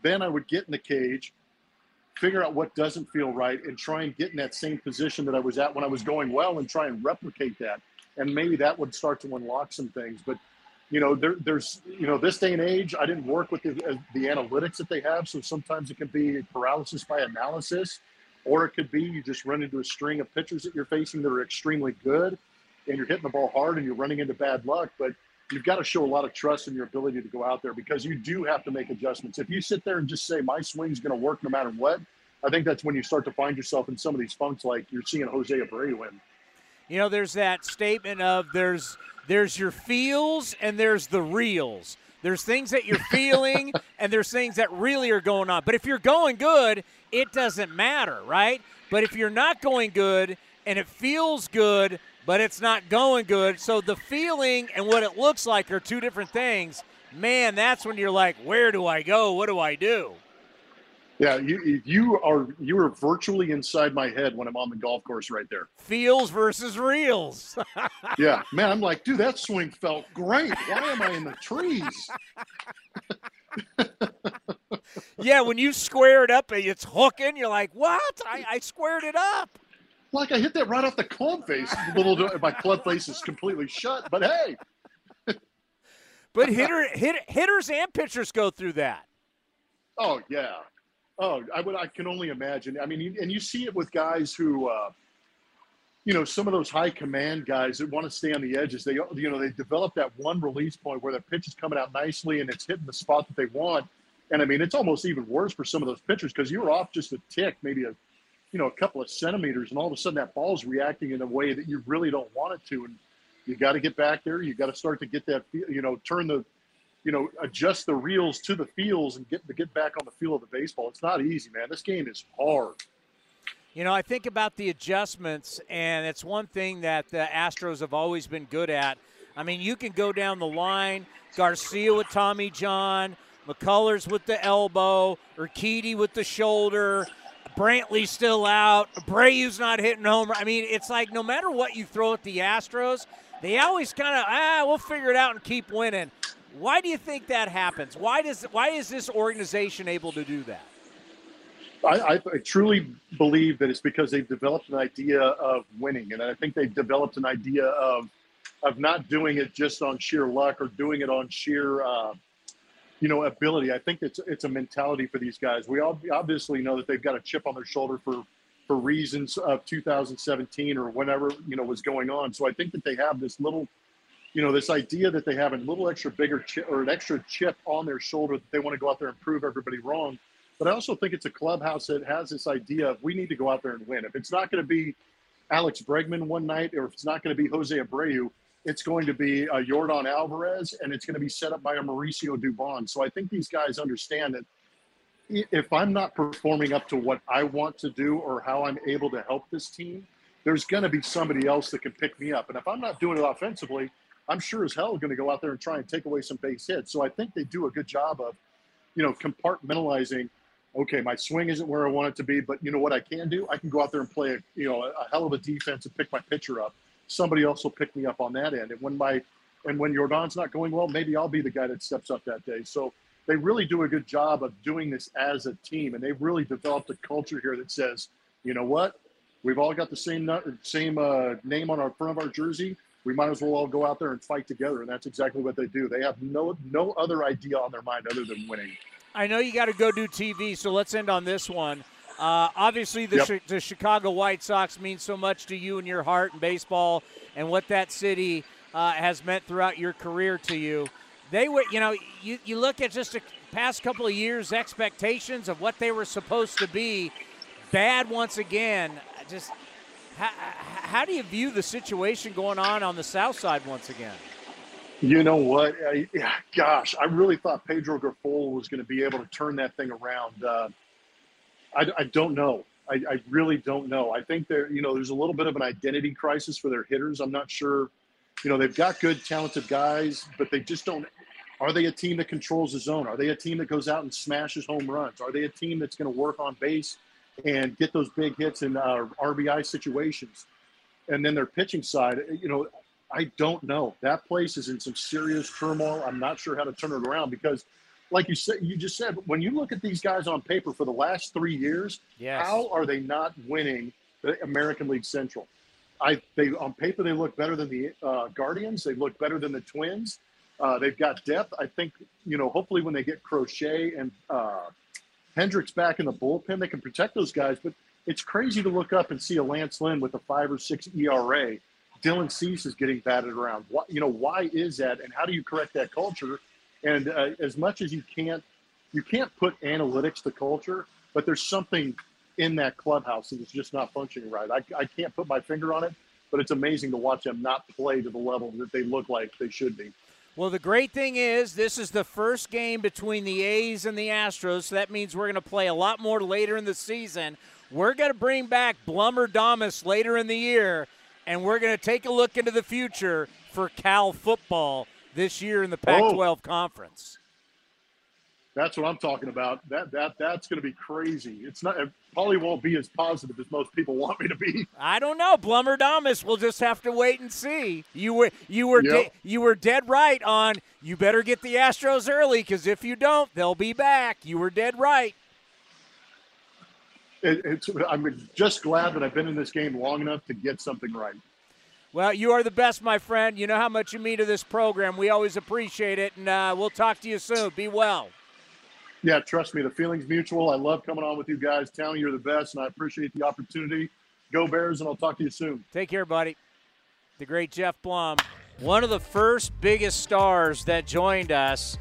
Then I would get in the cage, figure out what doesn't feel right, and try and get in that same position that I was at when I was going well and try and replicate that. And maybe that would start to unlock some things. But you know, there, there's, you know, this day and age, I didn't work with the, the analytics that they have. So sometimes it can be paralysis by analysis, or it could be you just run into a string of pitchers that you're facing that are extremely good and you're hitting the ball hard and you're running into bad luck. But you've got to show a lot of trust in your ability to go out there because you do have to make adjustments. If you sit there and just say, my swing's going to work no matter what, I think that's when you start to find yourself in some of these funks like you're seeing Jose Abreu in. You know, there's that statement of there's there's your feels and there's the reels. There's things that you're feeling and there's things that really are going on. But if you're going good, it doesn't matter, right? But if you're not going good and it feels good, but it's not going good, so the feeling and what it looks like are two different things. Man, that's when you're like, where do I go? What do I do? Yeah, you you are you are virtually inside my head when I'm on the golf course right there. Feels versus reels. yeah, man, I'm like, dude, that swing felt great. Why am I in the trees? yeah, when you square it up and it's hooking, you're like, what? I, I squared it up. Like I hit that right off the club face. Little my club face is completely shut, but hey. but hitter, hit, hitters and pitchers go through that. Oh yeah, Oh, I would. I can only imagine. I mean, and you see it with guys who, uh, you know, some of those high command guys that want to stay on the edges. They, you know, they develop that one release point where the pitch is coming out nicely and it's hitting the spot that they want. And I mean, it's almost even worse for some of those pitchers because you're off just a tick, maybe a, you know, a couple of centimeters, and all of a sudden that ball's reacting in a way that you really don't want it to. And you got to get back there. You got to start to get that, you know, turn the you know, adjust the reels to the feels and get to get back on the feel of the baseball. It's not easy, man. This game is hard. You know, I think about the adjustments, and it's one thing that the Astros have always been good at. I mean, you can go down the line, Garcia with Tommy John, McCullers with the elbow, Urquidy with the shoulder, Brantley still out, Abreu's not hitting home. I mean, it's like no matter what you throw at the Astros, they always kind of ah, we'll figure it out and keep winning. Why do you think that happens? Why does why is this organization able to do that? I, I, truly believe that it's because they've developed an idea of winning, and I think they've developed an idea of of not doing it just on sheer luck or doing it on sheer, uh, you know, ability. I think it's it's a mentality for these guys. We all obviously know that they've got a chip on their shoulder for for reasons of 2017 or whenever you know was going on. So I think that they have this little you know, this idea that they have a little extra bigger chip or an extra chip on their shoulder that they want to go out there and prove everybody wrong. But I also think it's a clubhouse that has this idea of we need to go out there and win. If it's not going to be, Alex Bregman one night, or if it's not going to be Jose Abreu, it's going to be uh, Yordan Alvarez, and it's going to be set up by a Mauricio Dubon. So I think these guys understand that if I'm not performing up to what I want to do or how I'm able to help this team, there's going to be somebody else that can pick me up. And if I'm not doing it offensively, I'm sure as hell going to go out there and try and take away some base hits. So I think they do a good job of, you know, compartmentalizing. Okay, my swing isn't where I want it to be, but you know what I can do? I can go out there and play, a, you know, a hell of a defense and pick my pitcher up. Somebody else will pick me up on that end. And when my and when Yordan's not going well, maybe I'll be the guy that steps up that day. So they really do a good job of doing this as a team, and they've really developed a culture here that says, you know what, we've all got the same same uh, name on our front of our jersey. We might as well all go out there and fight together, and that's exactly what they do. They have no no other idea on their mind other than winning. I know you got to go do TV, so let's end on this one. Uh, obviously, the, yep. the Chicago White Sox mean so much to you and your heart and baseball, and what that city uh, has meant throughout your career to you they were, you know, you, you look at just the past couple of years' expectations of what they were supposed to be, bad once again. Just how, how do you view the situation going on on the South Side once again? You know what? I, gosh, I really thought Pedro Grifol was going to be able to turn that thing around. Uh, I, I, don't know. I, I, really don't know. I think there, you know, there's a little bit of an identity crisis for their hitters. I'm not sure. You know, they've got good, talented guys, but they just don't are they a team that controls the zone? Are they a team that goes out and smashes home runs? Are they a team that's going to work on base and get those big hits in uh, RBI situations? And then their pitching side, you know, I don't know. That place is in some serious turmoil. I'm not sure how to turn it around because, like you said, you just said, when you look at these guys on paper for the last three years, yes. how are they not winning the American League Central? I they on paper they look better than the uh, Guardians. They look better than the Twins. Uh, they've got depth. I think, you know, hopefully when they get Crochet and uh, Hendriks back in the bullpen, they can protect those guys. But it's crazy to look up and see a Lance Lynn with a five or six ERA. Dylan Cease is getting batted around. What, you know, why is that? And how do you correct that culture? And uh, as much as you can't, you can't put analytics to culture, but there's something in that clubhouse that is just not functioning right. I, I can't put my finger on it, but it's amazing to watch them not play to the level that they look like they should be. Well, the great thing is this is the first game between the A's and the Astros, so that means we're going to play a lot more later in the season. We're going to bring back Blummer Damas later in the year, and we're going to take a look into the future for Cal football this year in the Pac-12 oh. conference. That's what I'm talking about. That that that's going to be crazy. It's not. It probably won't be as positive as most people want me to be. I don't know. Blummer Damas. We'll just have to wait and see. You were you were yep. de- you were dead right on. You better get the Astros early because if you don't, they'll be back. You were dead right. It, it's. I'm just glad that I've been in this game long enough to get something right. Well, you are the best, my friend. You know how much you mean to this program. We always appreciate it, and uh, we'll talk to you soon. Be well yeah, trust me, the feeling's mutual. I love coming on with you guys. Telling you're the best, and I appreciate the opportunity. Go Bears, and I'll talk to you soon. Take care, buddy. The great Geoff Blum, one of the first biggest stars that joined us.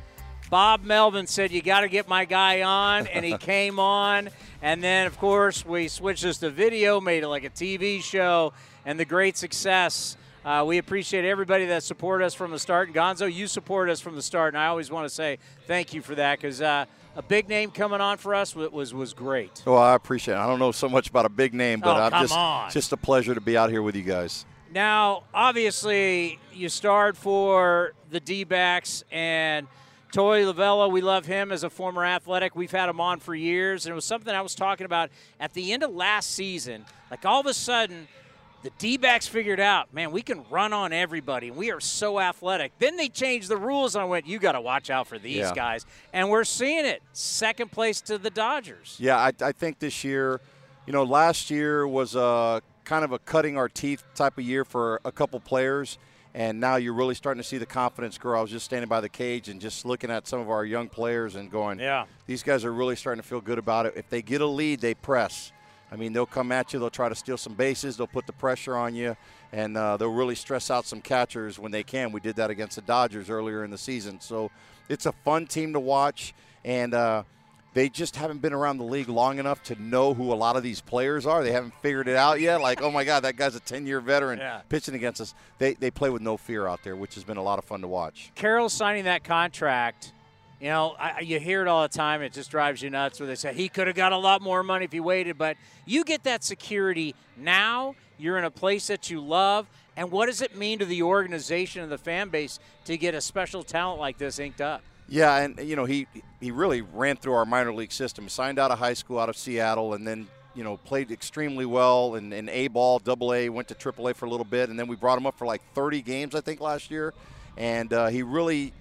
Bob Melvin said, You got to get my guy on. And he came on. And then, of course, we switched this to video, made it like a TV show, and the great success. Uh, we appreciate everybody that supported us from the start. And Gonzo, you supported us from the start. And I always want to say thank you for that because uh, a big name coming on for us was was great. Well, I appreciate it. I don't know so much about a big name, but oh, I'm just on. just a pleasure to be out here with you guys. Now, obviously, you starred for the D-backs and Torey Lovullo. We love him as a former athletic. We've had him on for years, and it was something I was talking about at the end of last season. Like all of a sudden – the D backs figured out, man, we can run on everybody, we are so athletic. Then they changed the rules, and I went, you got to watch out for these yeah. guys. And we're seeing it. Second place to the Dodgers. Yeah, I, I think this year, you know, last year was a kind of a cutting our teeth type of year for a couple players. And now you're really starting to see the confidence grow. I was just standing by the cage and just looking at some of our young players and going, yeah, these guys are really starting to feel good about it. If they get a lead, they press I mean, they'll come at you, they'll try to steal some bases, they'll put the pressure on you, and uh, they'll really stress out some catchers when they can. We did that against the Dodgers earlier in the season. So it's a fun team to watch. And, uh, they just haven't been around the league long enough to know who a lot of these players are. They haven't figured it out yet. Like, oh my God, that guy's a 10 year veteran Yeah. pitching against us. They, they play with no fear out there, which has been a lot of fun to watch. Carroll signing that contract, you know, I, you hear it all the time. It just drives you nuts where they say he could have got a lot more money if he waited. But you get that security now. You're in a place that you love. And what does it mean to the organization and the fan base to get a special talent like this inked up? Yeah, and you know he he really ran through our minor league system. Signed out of high school out of Seattle, and then you know played extremely well in, in A ball, Double A, went to Triple A for a little bit, and then we brought him up for like 30 games I think last year, and uh, he really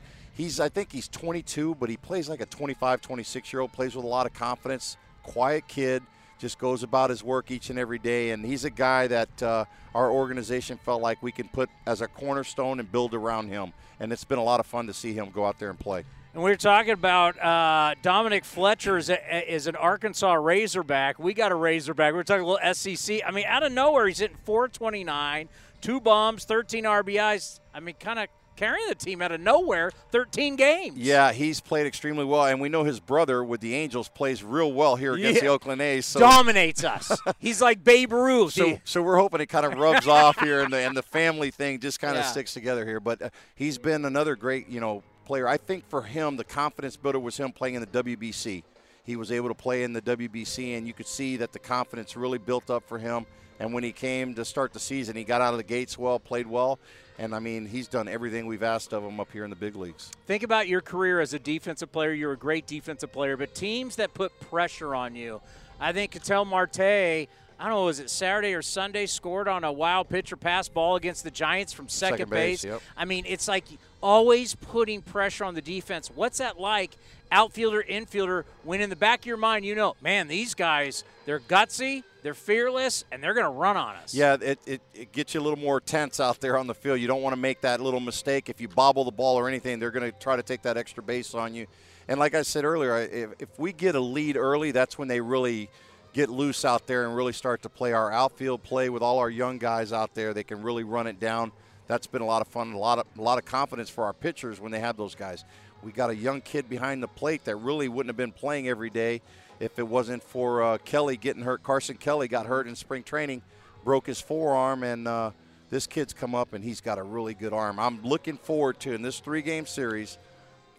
he's I think he's 22, but he plays like a 25, 26 year old. Plays with a lot of confidence, quiet kid. Just goes about his work each and every day, and he's a guy that uh, our organization felt like we can put as a cornerstone and build around him. And it's been a lot of fun to see him go out there and play. And we were talking about uh, Dominic Fletcher is, a, is an Arkansas Razorback. We got a Razorback. We are talking a little SEC. I mean, out of nowhere, he's hitting 429, two bombs, 13 RBIs. I mean, kind of carrying the team out of nowhere, 13 games. Yeah, he's played extremely well, and we know his brother with the Angels plays real well here against Yeah. the Oakland A's. So, Dominates us. he's like Babe Ruth. so, so we're hoping it kind of rubs off here, and the and the family thing just kind of Yeah. sticks together here. But uh, he's been another great, you know, player. I think for him, the confidence builder was him playing in the WBC. He was able to play in the WBC, and you could see that the confidence really built up for him. And when he came to start the season, he got out of the gates well, played well, and I mean, he's done everything we've asked of him up here in the big leagues. Think about your career as a defensive player. You're a great defensive player, but teams that put pressure on you. I think Ketel Marte, I don't know, was it Saturday or Sunday, scored on a wild pitcher pass ball against the Giants from second, Second base, base. yep. I mean, it's like always putting pressure on the defense. What's that like, outfielder, infielder, when in the back of your mind you know, man, these guys, they're gutsy, they're fearless, and they're going to run on us. Yeah, it, it, it gets you a little more tense out there on the field. You don't want to make that little mistake. If you bobble the ball or anything, they're going to try to take that extra base on you. And like I said earlier, if, if we get a lead early, that's when they really get loose out there and really start to play our outfield play with all our young guys out there. They can really run it down. That's been a lot of fun, a lot of a lot of confidence for our pitchers when they have those guys. We got a young kid behind the plate that really wouldn't have been playing every day if it wasn't for uh, Kelly getting hurt. Carson Kelly got hurt in spring training, broke his forearm, and uh, this kid's come up and he's got a really good arm. I'm looking forward to in this three-game series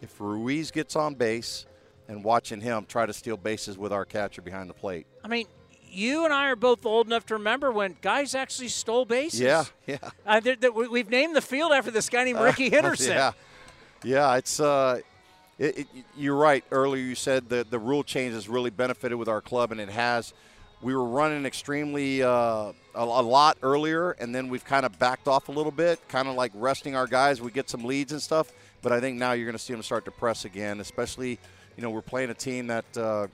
if Ruiz gets on base and watching him try to steal bases with our catcher behind the plate. I mean, you and I are both old enough to remember when guys actually stole bases. Yeah, yeah. Uh, there- we- we've named the field after this guy named Ricky Henderson. yeah, yeah. It's uh, it, it, you're right. Earlier you said the the rule change has really benefited with our club, and it has. We were running extremely uh, a, a lot earlier, and then we've kind of backed off a little bit, kind of like resting our guys. We get some leads and stuff, but I think now you're going to see them start to press again. Especially, you know, we're playing a team that uh,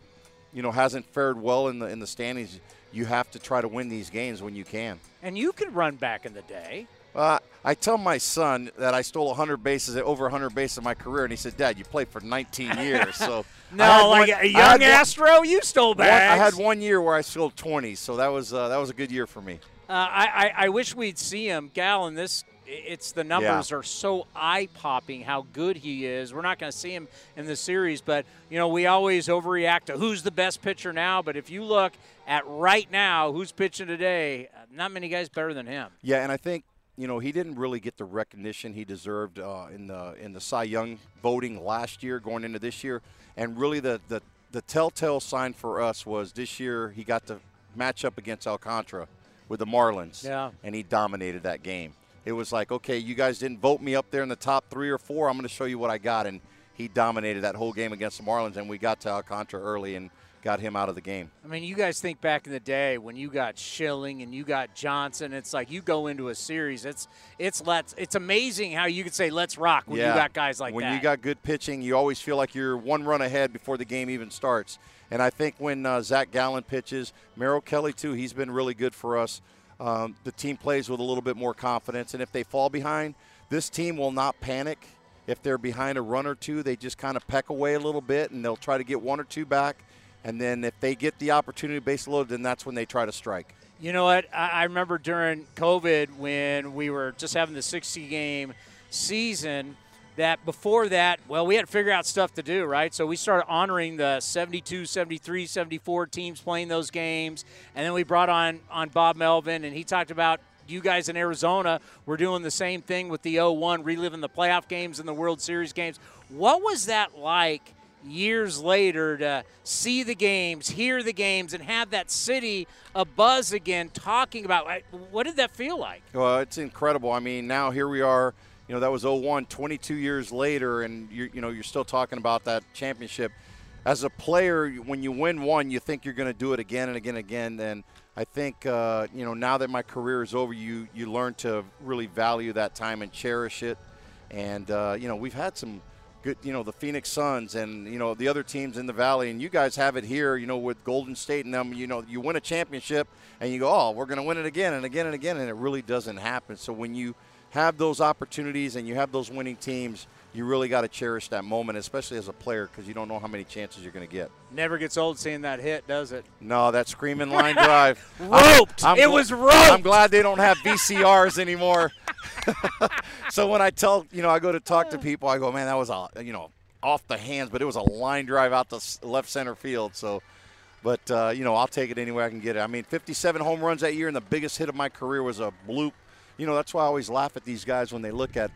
you know hasn't fared well in the in the standings. You have to try to win these games when you can. And you could run back in the day. Uh, I tell my son that I stole 100 bases, over 100 bases in my career, and he said, "Dad, you played for 19 years." So No, like one- a young had one- Astro, you stole one- I had one year where I stole 20, so that was uh, that was a good year for me. Uh, I, I I wish we'd see him, Gal. In this, it's the numbers are so eye popping how good he is. We're not going to see him in the series, but you know we always overreact to who's the best pitcher now. But if you look at right now, who's pitching today, uh, not many guys better than him. Yeah, and I think you know he didn't really get the recognition he deserved uh, in the in the Cy Young voting last year, going into this year, and really the the the telltale sign for us was this year he got to match up against Alcantara with the Marlins, Yeah. and he dominated that game. It was like, okay, you guys didn't vote me up there in the top three or four. I'm going to show you what I got, and he dominated that whole game against the Marlins, and we got to Alcantara early and got him out of the game. I mean, you guys think back in the day when you got Schilling and you got Johnson. It's like you go into a series. It's it's let's. It's amazing how you could say let's rock when you got guys like when that. When you got good pitching, you always feel like you're one run ahead before the game even starts. And I think when uh, Zac Gallen pitches, Merrill Kelly too, he's been really good for us. Um, the team plays with a little bit more confidence, and if they fall behind, this team will not panic. If they're behind a run or two, they just kind of peck away a little bit, and they'll try to get one or two back. And then if they get the opportunity base loaded, then that's when they try to strike. You know what? I remember during COVID when we were just having the 60 game season. that before that, well, we had to figure out stuff to do, right? So we started honoring the 72, 73, 74 teams playing those games. And then we brought on, on Bob Melvin, and he talked about you guys in Arizona were doing the same thing with the 01, reliving the playoff games and the World Series games. What was that like years later to see the games, hear the games, and have that city a buzz again talking about what did that feel like? Well, it's incredible. I mean, now here we are. You know, that was 01, 22 years later, and you you know you're still talking about that championship. As a player, when you win one, you think you're going to do it again and again and again. And I think uh, you know now that my career is over, you you learn to really value that time and cherish it. And uh, you know, we've had some good, you know, the Phoenix Suns and you know the other teams in the Valley, and you guys have it here, you know, with Golden State and them. You know, you win a championship and you go, oh, we're going to win it again and again and again, and it really doesn't happen. So when you have those opportunities and you have those winning teams, you really got to cherish that moment, especially as a player, because you don't know how many chances you're going to get. Never gets old seeing that hit, does it? No, that screaming line drive. roped. I'm, I'm it was roped. I'm glad they don't have VCRs anymore. so when I tell, you know, I go to talk to people, I go, man, that was a, you know, off the hands, but it was a line drive out the left center field. So, but uh, you know, I'll take it anywhere I can get it. I mean, 57 home runs that year, and the biggest hit of my career was a bloop. You know, that's why I always laugh at these guys when they look at,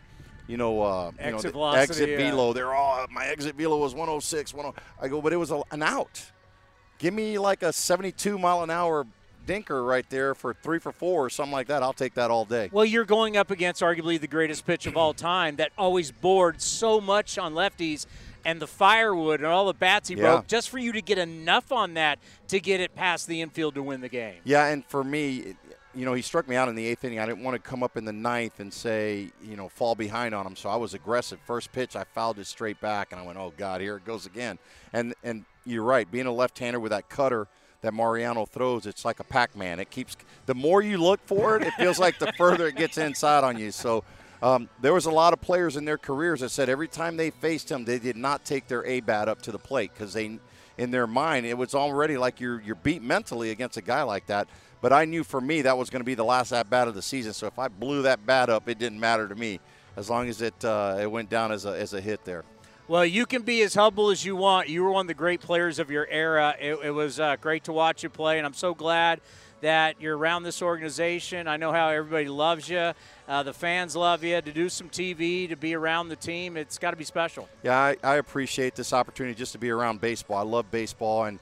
you know, uh, you exit, know, velocity, exit yeah. velo. They're all my exit velo was 106. 10. I go, but it was a, an out. Give me like a 72 mile an hour dinker right there for three for four or something like that. I'll take that all day. Well, you're going up against arguably the greatest pitch of all time that always bored so much on lefties and the firewood and all the bats he Yeah. broke just for you to get enough on that to get it past the infield to win the game. Yeah, and for me, you know, he struck me out in the eighth inning. I didn't want to come up in the ninth and say, you know, fall behind on him. So I was aggressive. First pitch, I fouled it straight back, and I went, oh God, here it goes again. And and you're right, being a left-hander with that cutter that Mariano throws, it's like a Pac-Man. It keeps the more you look for it, it feels like the further it gets inside on you. So. Um, there was a lot of players in their careers that said every time they faced him, they did not take their A bat up to the plate because they, in their mind, it was already like you're you're beat mentally against a guy like that. But I knew for me that was going to be the last at bat of the season. So if I blew that bat up, it didn't matter to me, as long as it uh, it went down as a as a hit there. Well, you can be as humble as you want. You were one of the great players of your era. It, it was uh, great to watch you play, and I'm so glad that you're around this organization. I know how everybody loves you. Uh, the fans love you. To do some TV, to be around the team, it's got to be special. Yeah, I, I appreciate this opportunity just to be around baseball. I love baseball, and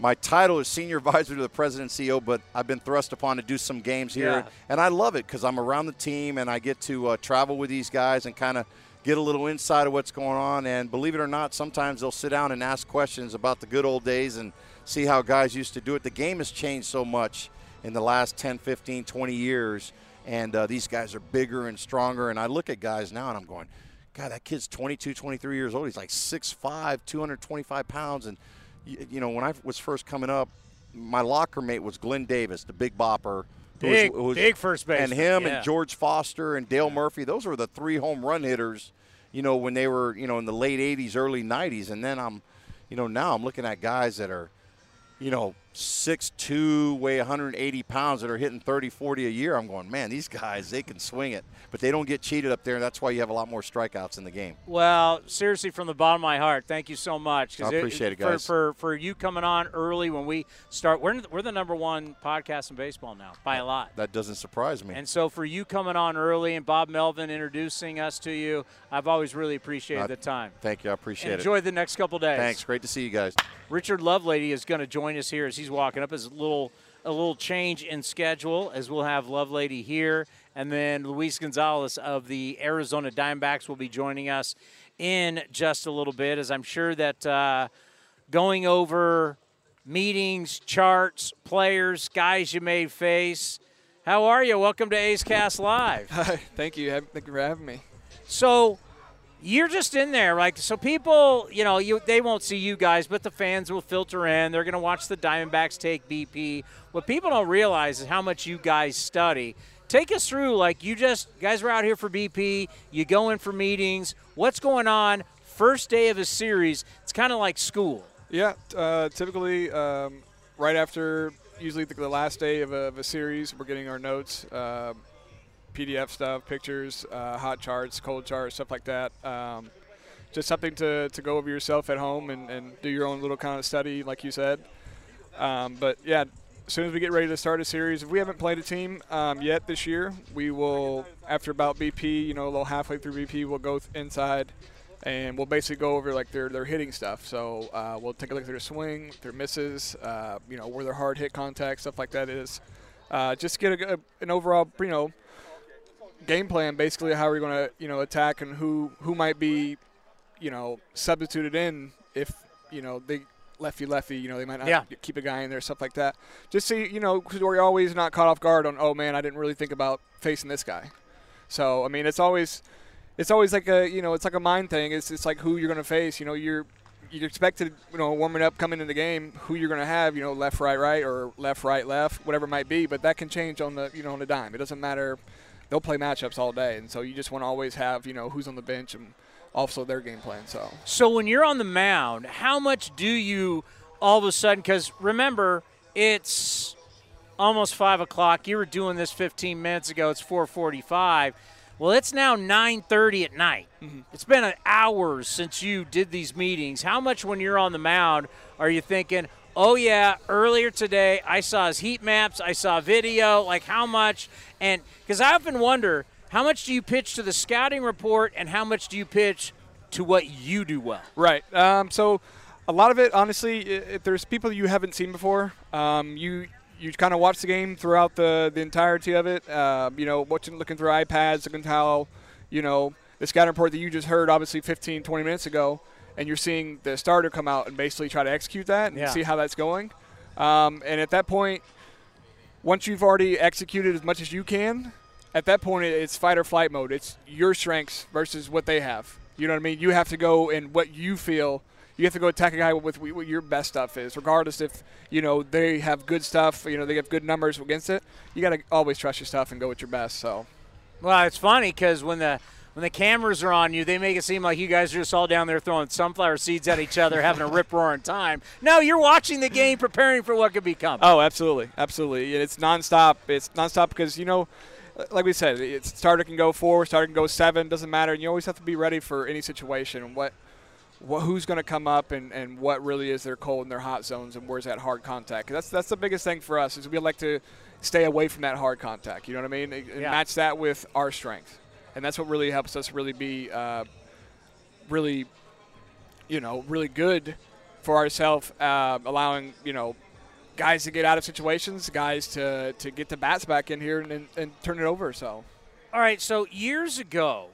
my title is senior advisor to the president and CEO, but I've been thrust upon to do some games here, Yeah. and I love it because I'm around the team and I get to uh, travel with these guys and kind of get a little insight of what's going on. And believe it or not, sometimes they'll sit down and ask questions about the good old days and see how guys used to do it. The game has changed so much in the last 10, 15, 20 years, and uh, these guys are bigger and stronger. And I look at guys now and I'm going, God, that kid's 22, 23 years old. He's like 6'5", 225 pounds. And, you, you know, when I was first coming up, my locker mate was Glenn Davis, the big bopper. who was- Big, who was- big first baseman. And him Yeah. and George Foster and Dale Murphy, those were the three home run hitters, you know, when they were, you know, in the late 80s, early 90s. And then I'm, you know, now I'm looking at guys that are, you know, 6'2", weigh 180 pounds that are hitting 30, 40 a year. I'm going, man, these guys, they can swing it. But they don't get cheated up there, and that's why you have a lot more strikeouts in the game. Well, seriously, from the bottom of my heart, thank you so much. I appreciate it, for, guys. For, for you coming on early when we start. We're, we're the number one podcast in baseball now by a lot. That doesn't surprise me. And so for you coming on early and Bob Melvin introducing us to you, I've always really appreciated Uh, the time. Thank you. I appreciate Enjoy it. Enjoy the next couple days. Thanks. Great to see you guys. Richard Lovelady is going to join us here as he's walking up. As a little a little change in schedule, as we'll have Lovelady here, and then Luis Gonzalez of the Arizona Diamondbacks will be joining us in just a little bit. As I'm sure that uh, going over meetings, charts, players, guys you may face. How are you? Welcome to A's Cast Live. Hi, thank you. Thank you for having me. So you're just in there, like so people, you know, you they won't see you guys, but the fans will filter in. They're going to watch the Diamondbacks take BP. What people don't realize is how much you guys study. Take us through, like you just guys were out here for BP. You go in for meetings. What's going on? First day of a series. It's kind of like school. Yeah, uh, typically um, right after, usually the, the last day of a, of a series, we're getting our notes. Um, PDF stuff, pictures, uh, hot charts, cold charts, stuff like that. Um, just something to, to go over yourself at home and, and do your own little kind of study, like you said. Um, but yeah, as soon as we get ready to start a series, if we haven't played a team um, yet this year, we will, after about BP, you know, a little halfway through BP, we'll go inside and we'll basically go over like their, their hitting stuff. So uh, we'll take a look at their swing, their misses, uh, you know, where their hard hit contact, stuff like that is. Uh, just get a, a, an overall, you know, game plan basically how we're going to, you know, attack and who, who might be, you know, substituted in if, you know, they lefty lefty, you know, they might not Yeah. keep a guy in there, stuff like that. Just see, you know, because we're always not caught off guard on, oh man, I didn't really think about facing this guy. So I mean, it's always, it's always like a, you know, it's like a mind thing. It's it's like who you're gonna face. You know, you're you're expected, you know, warming up, coming in the game, who you're gonna have, you know, left, right, right, or left, right, left, whatever it might be. But that can change on the, you know, on the dime. It doesn't matter. They'll play matchups all day, and so you just want to always have, you know, who's on the bench and also their game plan. So. So when you're on the mound, how much do you all of a sudden? Because remember, it's almost five o'clock. You were doing this 15 minutes ago. It's 4:45. Well, it's now 9:30 at night. Mm-hmm. It's been an hours since you did these meetings. How much, when you're on the mound, are you thinking? Oh yeah, earlier today I saw his heat maps. I saw video. Like how much? And because I often wonder, how much do you pitch to the scouting report, and how much do you pitch to what you do well? Right. Um, so a lot of it, honestly, if there's people you haven't seen before, um, you you kind of watch the game throughout the, the entirety of it. Uh, you know, watching, looking through iPads, looking how, you know, the scouting report that you just heard, obviously 15, 20 minutes ago, and you're seeing the starter come out and basically try to execute that and Yeah. see how that's going. Um, and at that point, once you've already executed as much as you can, at that point it's fight or flight mode. It's your strengths versus what they have. You know what I mean? You have to go and what you feel. You have to go attack a guy with what your best stuff is, regardless if you know they have good stuff. You know they have good numbers against it. You got to always trust your stuff and go with your best. So, Well, it's funny because when the when the cameras are on you, they make it seem like you guys are just all down there throwing sunflower seeds at each other, having a rip roaring time. No, you're watching the game, preparing for what could be coming. oh, absolutely, absolutely. It's nonstop. It's nonstop because you know, like we said, it's starter can go four, starter can go seven. Doesn't matter. And you always have to be ready for any situation. What what, who's going to come up and, and what really is their cold and their hot zones and where's that hard contact. 'Cause that's that's the biggest thing for us is we like to stay away from that hard contact. You know what I mean? And Yeah. match that with our strength, and that's what really helps us really be uh, really, you know, really good for ourselves, uh, allowing you know guys to get out of situations, guys to to get the bats back in here and, and, and turn it over. So. All right, so years ago,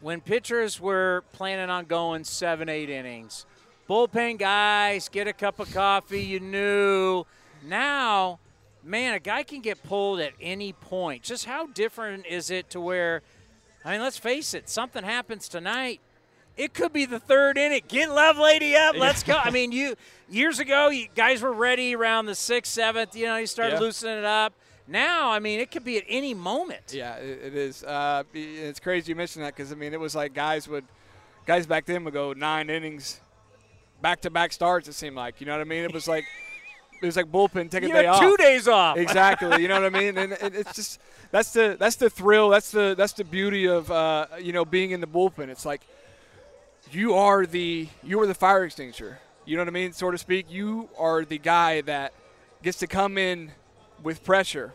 when pitchers were planning on going seven, eight innings, bullpen guys get a cup of coffee, you knew. Now, man, a guy can get pulled at any point. Just how different is it to where, I mean, let's face it, something happens tonight. It could be the third inning. Get Lovelady up. Let's go. I mean, you years ago, you guys were ready around the sixth, seventh. You know, you started Yeah. loosening it up. Now, I mean, it could be at any moment. Yeah, it, it is. Uh, it's crazy you mentioned that because I mean it was like guys would, guys back then would go nine innings, back to back starts. It seemed like you know what I mean. It was like it was like bullpen take a day off. two days off. exactly. You know what I mean. And it's just that's the that's the thrill. That's the that's the beauty of uh, you know being in the bullpen. It's like you are the you are the fire extinguisher. You know what I mean, so to speak. You are the guy that gets to come in with pressure.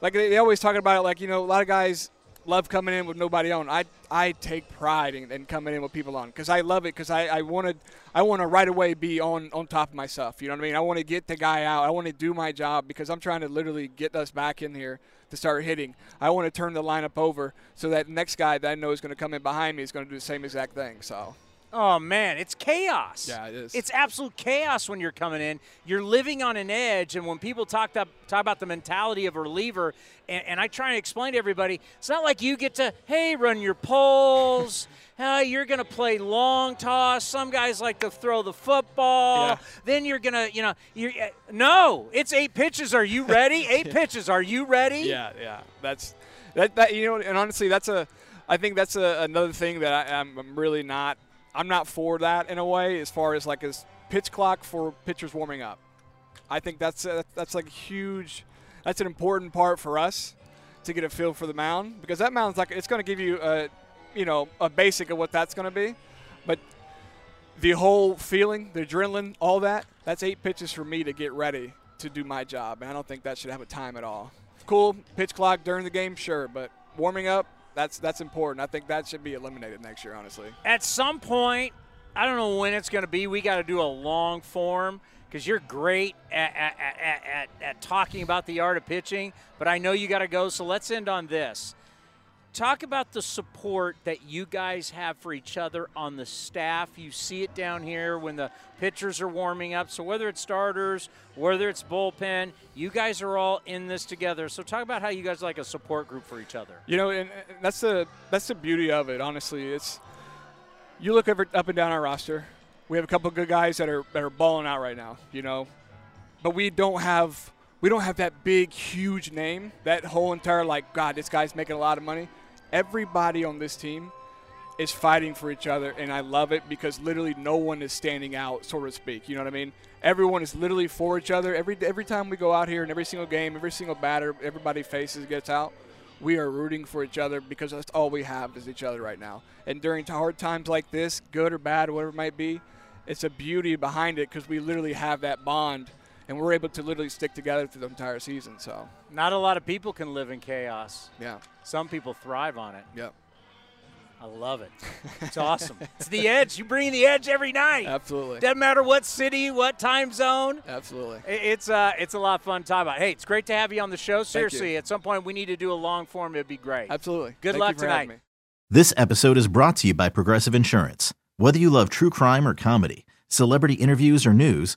Like they, they always talk about it, like you know, a lot of guys love coming in with nobody on. I I take pride in, in coming in with people on because I love it because I I wanted I want to right away be on on top of myself. You know what I mean? I want to get the guy out. I want to do my job because I'm trying to literally get us back in here to start hitting. I want to turn the lineup over so that next guy that I know is going to come in behind me is going to do the same exact thing. So. Oh man, it's chaos. Yeah, it is. It's absolute chaos when you're coming in. You're living on an edge, and when people talk to, talk about the mentality of a reliever, and, and I try and explain to everybody, it's not like you get to hey run your poles. Uh, you're going to play long toss. Some guys like to throw the football. Yeah. Then you're going to, you know, you uh, no, it's eight pitches. Are you ready? Eight pitches. Are you ready? Yeah, yeah. That's that. That you know, and honestly, that's a. I think that's a, another thing that I, I'm really not. I'm not for that in a way, as far as like as pitch clock for pitchers warming up. I think that's a, that's like huge. That's an important part for us to get a feel for the mound because that mound's like it's going to give you a, you know, a basic of what that's going to be, but the whole feeling, the adrenaline, all that, that's eight pitches for me to get ready to do my job, and I don't think that should have a time at all. Cool, pitch clock during the game, sure, but warming up, that's that's important. I think that should be eliminated next year, honestly. At some point, I don't know when it's going to be. We got to do a long form because you're great at, at, at, at, at talking about the art of pitching, but I know you got to go. So let's end on this. Talk about the support that you guys have for each other on the staff. You see it down here when the pitchers are warming up. So whether it's starters, whether it's bullpen, you guys are all in this together. So talk about how you guys like a support group for each other. You know, and that's the that's the beauty of it. Honestly, it's you look over, up and down our roster. We have a couple good guys that are that are balling out right now. You know, but we don't have we don't have that big, huge name. That whole entire like, God, this guy's making a lot of money. Everybody on this team is fighting for each other, and I love it because literally no one is standing out, so to speak. You know what I mean? Everyone is literally for each other. Every every time we go out here, in every single game, every single batter, everybody faces gets out. We are rooting for each other because that's all we have is each other right now. And during hard times like this, good or bad, whatever it might be, it's a beauty behind it because we literally have that bond and we're able to literally stick together through the entire season. So Not a lot of people can live in chaos. Yeah. Some people thrive on it. Yep. I love it. It's awesome. It's the edge. You bring the edge every night. Absolutely. Doesn't matter what city, what time zone. Absolutely. It's uh, it's a lot of fun to talk about. Hey, it's great to have you on the show. Seriously, at some point we need to do a long form. It'd be great. Absolutely. Good Thank luck you for tonight. me. This episode is brought to you by Progressive Insurance. Whether you love true crime or comedy, celebrity interviews or news,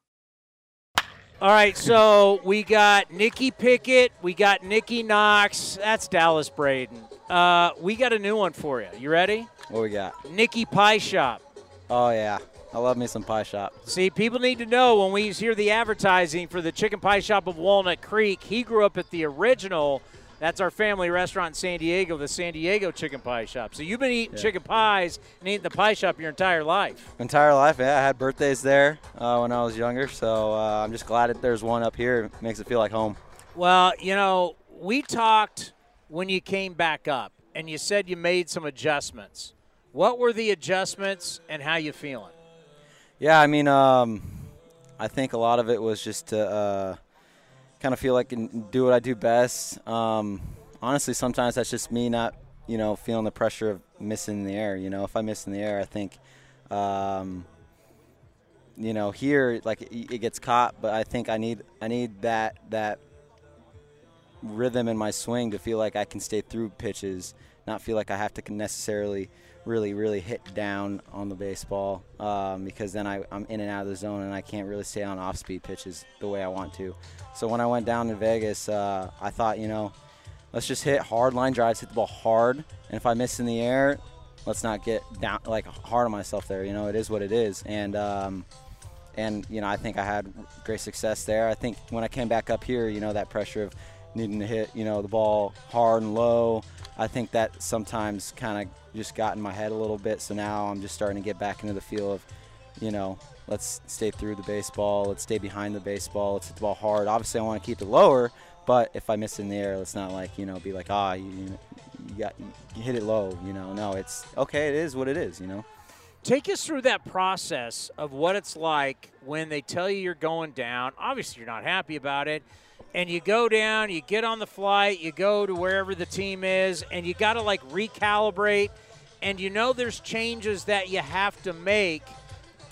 All right, so we got Nikki Pickett, we got Nikki Knox. That's Dallas Braden. Uh, we got a new one for you. You ready? What we got? Nikki Pie Shop. Oh yeah, I love me some pie shop. See, people need to know when we hear the advertising for the chicken pie shop of Walnut Creek, he grew up at the original. That's our family restaurant in San Diego, the San Diego Chicken Pie Shop. So you've been eating Yeah. chicken pies and eating the pie shop your entire life. Entire life, yeah. I had birthdays there uh, when I was younger, so uh, I'm just glad that there's one up here. It makes it feel like home. Well, you know, we talked when you came back up, and you said you made some adjustments. What were the adjustments, and how you feeling? Yeah, I mean, um, I think a lot of it was just to uh, kind of feel like I can do what I do best. Um, honestly, sometimes that's just me not, you know, feeling the pressure of missing the air. You know, if I miss in the air, I think, um, you know, here like it, it gets caught, but I think I need I need that that rhythm in my swing to feel like I can stay through pitches, not feel like I have to necessarily really, really hit down on the baseball um, because then I, I'm in and out of the zone and I can't really stay on off speed pitches the way I want to. So when I went down to Vegas, uh, I thought, you know, let's just hit hard line drives, hit the ball hard, and if I miss in the air, let's not get down like hard on myself there. You know, it is what it is, and um, and you know, I think I had great success there. I think when I came back up here, you know, that pressure of needing to hit, you know, the ball hard and low. I think that sometimes kind of just got in my head a little bit. So now I'm just starting to get back into the feel of, you know, let's stay through the baseball, let's stay behind the baseball, let's hit the ball hard. Obviously, I want to keep it lower, but if I miss in the air, let's not like you know be like ah you, you, you got you hit it low. You know, no, it's okay. It is what it is. You know. Take us through that process of what it's like when they tell you you're going down. Obviously, you're not happy about it. And you go down, you get on the flight, you go to wherever the team is, and you got to like recalibrate. And you know there's changes that you have to make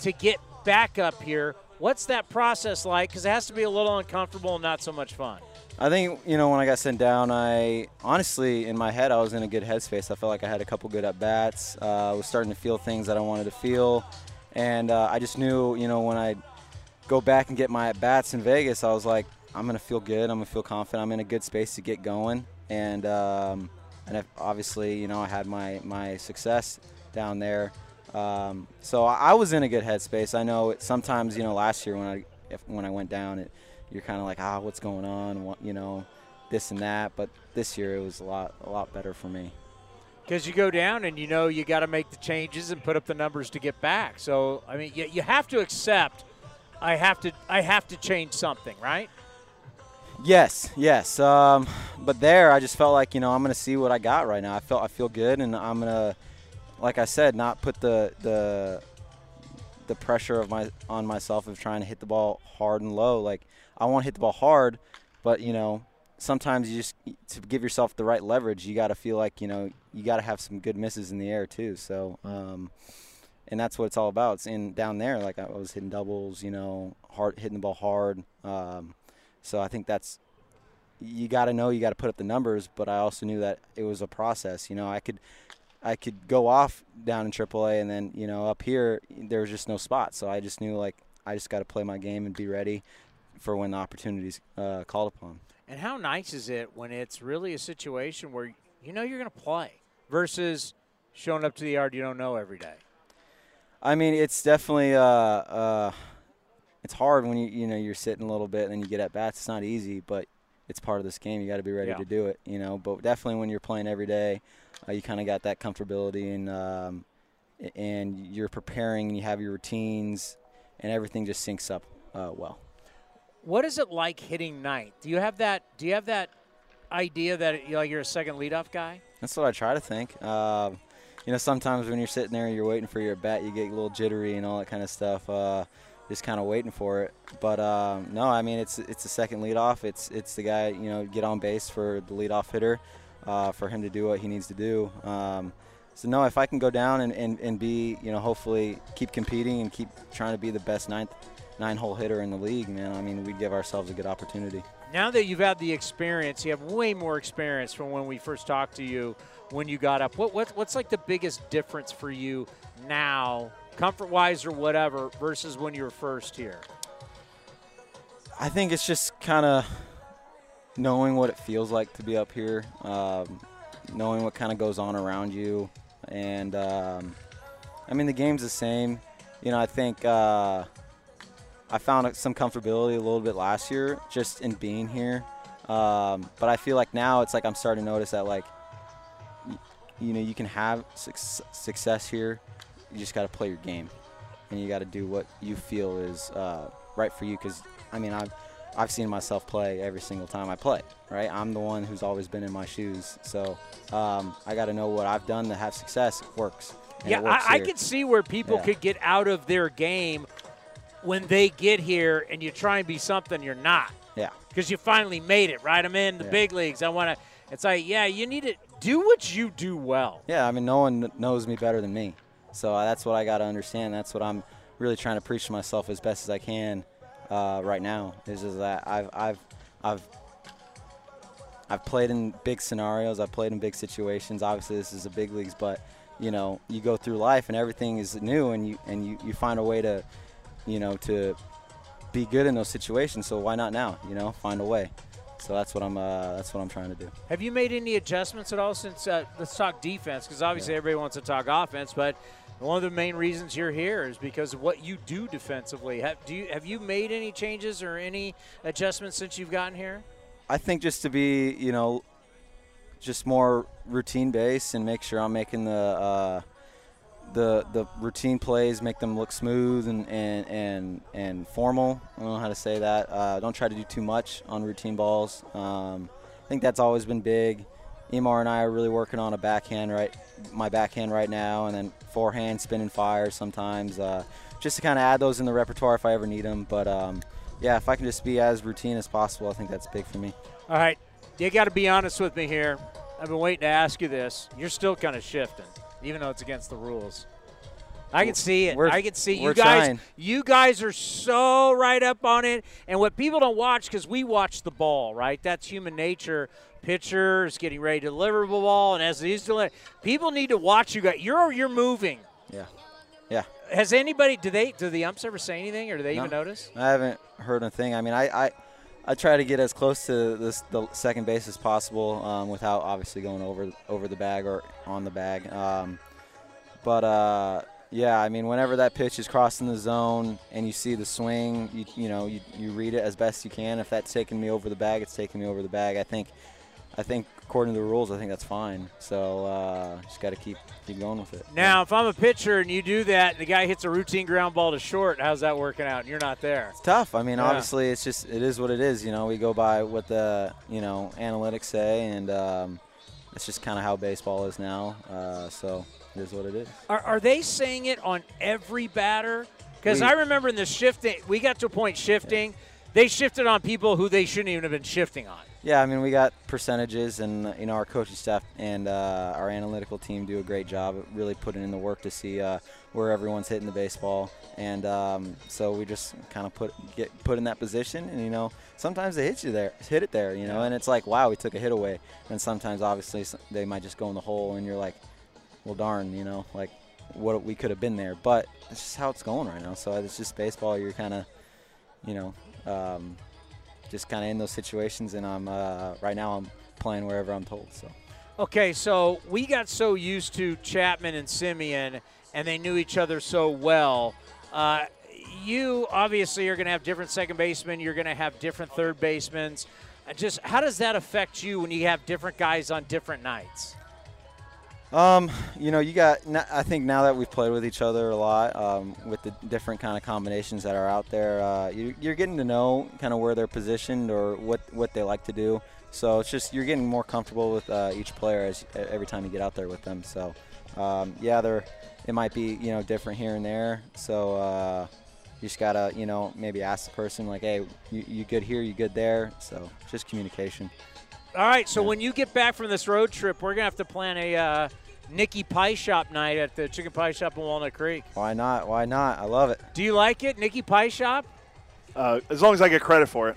to get back up here. What's that process like? Because it has to be a little uncomfortable and not so much fun. I think you know when I got sent down, I honestly in my head I was in a good headspace. I felt like I had a couple good at bats. Uh, I was starting to feel things that I wanted to feel, and uh, I just knew you know when I go back and get my at bats in Vegas, I was like I'm gonna feel good. I'm gonna feel confident. I'm in a good space to get going, and um, and obviously, you know, I had my my success down there. Um, so I, I was in a good headspace. I know it, sometimes, you know, last year when I if, when I went down, it you're kind of like, ah, what's going on? What, you know, this and that. But this year it was a lot a lot better for me. Because you go down and you know you got to make the changes and put up the numbers to get back. So I mean, you, you have to accept. I have to. I have to change something, right? Yes, yes. Um, but there, I just felt like you know I'm gonna see what I got right now. I felt I feel good, and I'm gonna, like I said, not put the the the pressure of my on myself of trying to hit the ball hard and low. Like I want to hit the ball hard, but you know sometimes you just to give yourself the right leverage, you got to feel like you know you got to have some good misses in the air too. So. Um, and that's what it's all about. It's in down there, like I was hitting doubles, you know, hard hitting the ball hard. Um, so I think that's you got to know you got to put up the numbers, but I also knew that it was a process. You know, I could I could go off down in AAA, and then you know up here there was just no spot. So I just knew like I just got to play my game and be ready for when the opportunities uh, called upon. And how nice is it when it's really a situation where you know you're going to play versus showing up to the yard you don't know every day. I mean, it's definitely uh, uh, it's hard when you you know you're sitting a little bit and then you get at bats. It's not easy, but it's part of this game. You got to be ready Yeah. to do it, you know. But definitely when you're playing every day, uh, you kind of got that comfortability and um, and you're preparing and you have your routines and everything just syncs up uh, well. What is it like hitting ninth? Do you have that? Do you have that idea that you know, you're a second leadoff guy? That's what I try to think. Um, you know, sometimes when you're sitting there and you're waiting for your bat, you get a little jittery and all that kind of stuff. Just kind of waiting for it. But um, no, I mean it's it's the second leadoff. It's it's the guy you know get on base for the leadoff hitter, uh, for him to do what he needs to do. Um, so no, if I can go down and, and, and be you know hopefully keep competing and keep trying to be the best ninth nine hole hitter in the league, man. I mean we'd give ourselves a good opportunity. Now that you've had the experience, you have way more experience from when we first talked to you when you got up. What, what what's like the biggest difference for you now, comfort wise or whatever, versus when you were first here? I think it's just kind of knowing what it feels like to be up here, um, knowing what kind of goes on around you, and um, I mean the game's the same. You know, I think uh, I found some comfortability a little bit last year just in being here, um, but I feel like now it's like I'm starting to notice that like you know you can have success here. You just got to play your game, and you got to do what you feel is uh, right for you. Because I mean, I've I've seen myself play every single time I play. Right, I'm the one who's always been in my shoes, so um, I got to know what I've done to have success works. yeah, it works I, I could see where people Yeah. could get out of their game when they get here and you try and be something you're not. Yeah. Because you finally made it, right? I'm in the Yeah. big leagues. I want to. It's like, yeah, you need to do what you do well. Yeah, I mean, no one knows me better than me. So uh, that's what I got to understand. That's what I'm really trying to preach to myself as best as I can uh, right now. Is is that I've I've I've I've played in big scenarios. I've played in big situations. Obviously, this is the big leagues, but you know, you go through life and everything is new, and you and you, you find a way to, you know, to be good in those situations. So why not now? You know, find a way. So that's what I'm uh, that's what I'm trying to do. Have you made any adjustments at all since? Uh, let's talk defense, because obviously everybody wants to talk offense, but one of the main reasons you're here is because of what you do defensively. Have do you have you made any changes or any adjustments since you've gotten here? I think just to be, you know, just more routine based and make sure I'm making the uh, the the routine plays, make them look smooth and and and, and formal. I don't know how to say that. Uh, don't try to do too much on routine balls. Um, I think that's always been big. Emar and I are really working on a backhand right, my backhand right now, and then forehand, spin and fire sometimes, uh, just to kind of add those in the repertoire if I ever need them. But um, yeah, if I can just be as routine as possible, I think that's big for me. All right, you got to be honest with me here. I've been waiting to ask you this. You're still kind of shifting, even though it's against the rules. I can see it. We're- I can see you guys. trying. You guys are so right up on it. And what people don't watch, because we watch the ball, right? That's human nature. Pitcher is getting ready to deliver the ball, and as he's delivering, people need to watch you guys. You're you're moving. Yeah. Yeah. Has anybody? Do they? Do the umps ever say anything, or do they even notice? I haven't heard a thing. I mean, I, I, I try to get as close to this the second base as possible um, without obviously going over over the bag or on the bag. Um, but uh, yeah, I mean, whenever that pitch is crossing the zone and you see the swing, you you know you, you read it as best you can. If that's taking me over the bag, it's taking me over the bag. I think I think according to the rules, I think that's fine. So uh, just got to keep keep going with it. Now, if I'm a pitcher and you do that, and the guy hits a routine ground ball to short, how's that working out? And you're not there. It's tough. I mean, Yeah. obviously, it's just it is what it is. You know, we go by what the you know analytics say, and um, it's just kind of how baseball is now. Uh, so it is what it is. Are, are they saying it on every batter? Because I remember in the shifting, we got to a point shifting. They shifted on people who they shouldn't even have been shifting on. Yeah, I mean, we got percentages, and you know, our coaching staff and uh, our analytical team do a great job at really putting in the work to see uh, where everyone's hitting the baseball, and um, so we just kind of put get put in that position, and you know, sometimes they hit you there, hit it there, you know, and it's like, wow, we took a hit away, and sometimes obviously they might just go in the hole, and you're like, well, darn, you know, like what we could have been there, but it's just how it's going right now. So it's just baseball. You're kind of, you know. Um, just kind of in those situations, and I'm uh, right now I'm playing wherever I'm told. So Okay, so we got so used to Chapman and Semien, and they knew each other so well. Uh, you obviously are going to have different second basemen. You're going to have different third basemen. Uh, Just how does that affect you when you have different guys on different nights? Um, you know, you got. I think now that we've played with each other a lot, um, with the different kind of combinations that are out there, uh, you, you're getting to know kind of where they're positioned or what what they like to do. So it's just you're getting more comfortable with uh, each player as every time you get out there with them. So um, yeah, they're it might be you know different here and there. So uh, you just gotta you know maybe ask the person like, hey, you, you good here? You good there? So just communication. All right, so when you get back from this road trip, we're going to have to plan a uh, Nicky Pie Shop night at the Chicken Pie Shop in Walnut Creek. Why not? Why not? I love it. Do you like it, Nicky Pie Shop? Uh, as long as I get credit for it.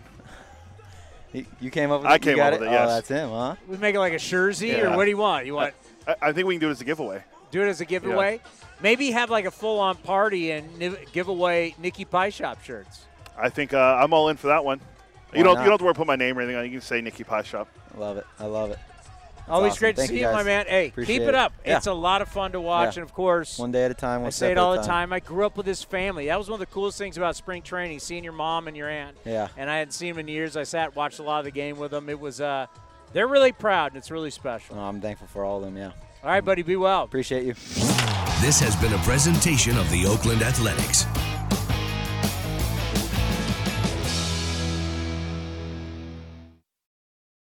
You- You came up with I it? You came got up with it? it, yes. Oh, that's him, huh? We make it like a jersey, Yeah. or what do you want? You want I, I think we can do it as a giveaway. do it as a giveaway? Maybe have like a full-on party and give away Nicky Pie Shop shirts. I think uh, I'm all in for that one. Why you don't not? you don't have to worry put my name or anything on. You can say Nicky Pie Shop. I love it. I love it. That's Always awesome. great to Thank see you, you, my man. Hey, Appreciate keep it up. Yeah. It's a lot of fun to watch, Yeah. and of course, One day at a time. I say it all the time. I grew up with his family. That was one of the coolest things about spring training, seeing your mom and your aunt. Yeah. And I hadn't seen them in years. I sat, watched a lot of the game with them. It was, uh, they're really proud, and it's really special. No, I'm thankful for all of them. Yeah. All right, buddy, be well. Appreciate you. This has been a presentation of the Oakland Athletics.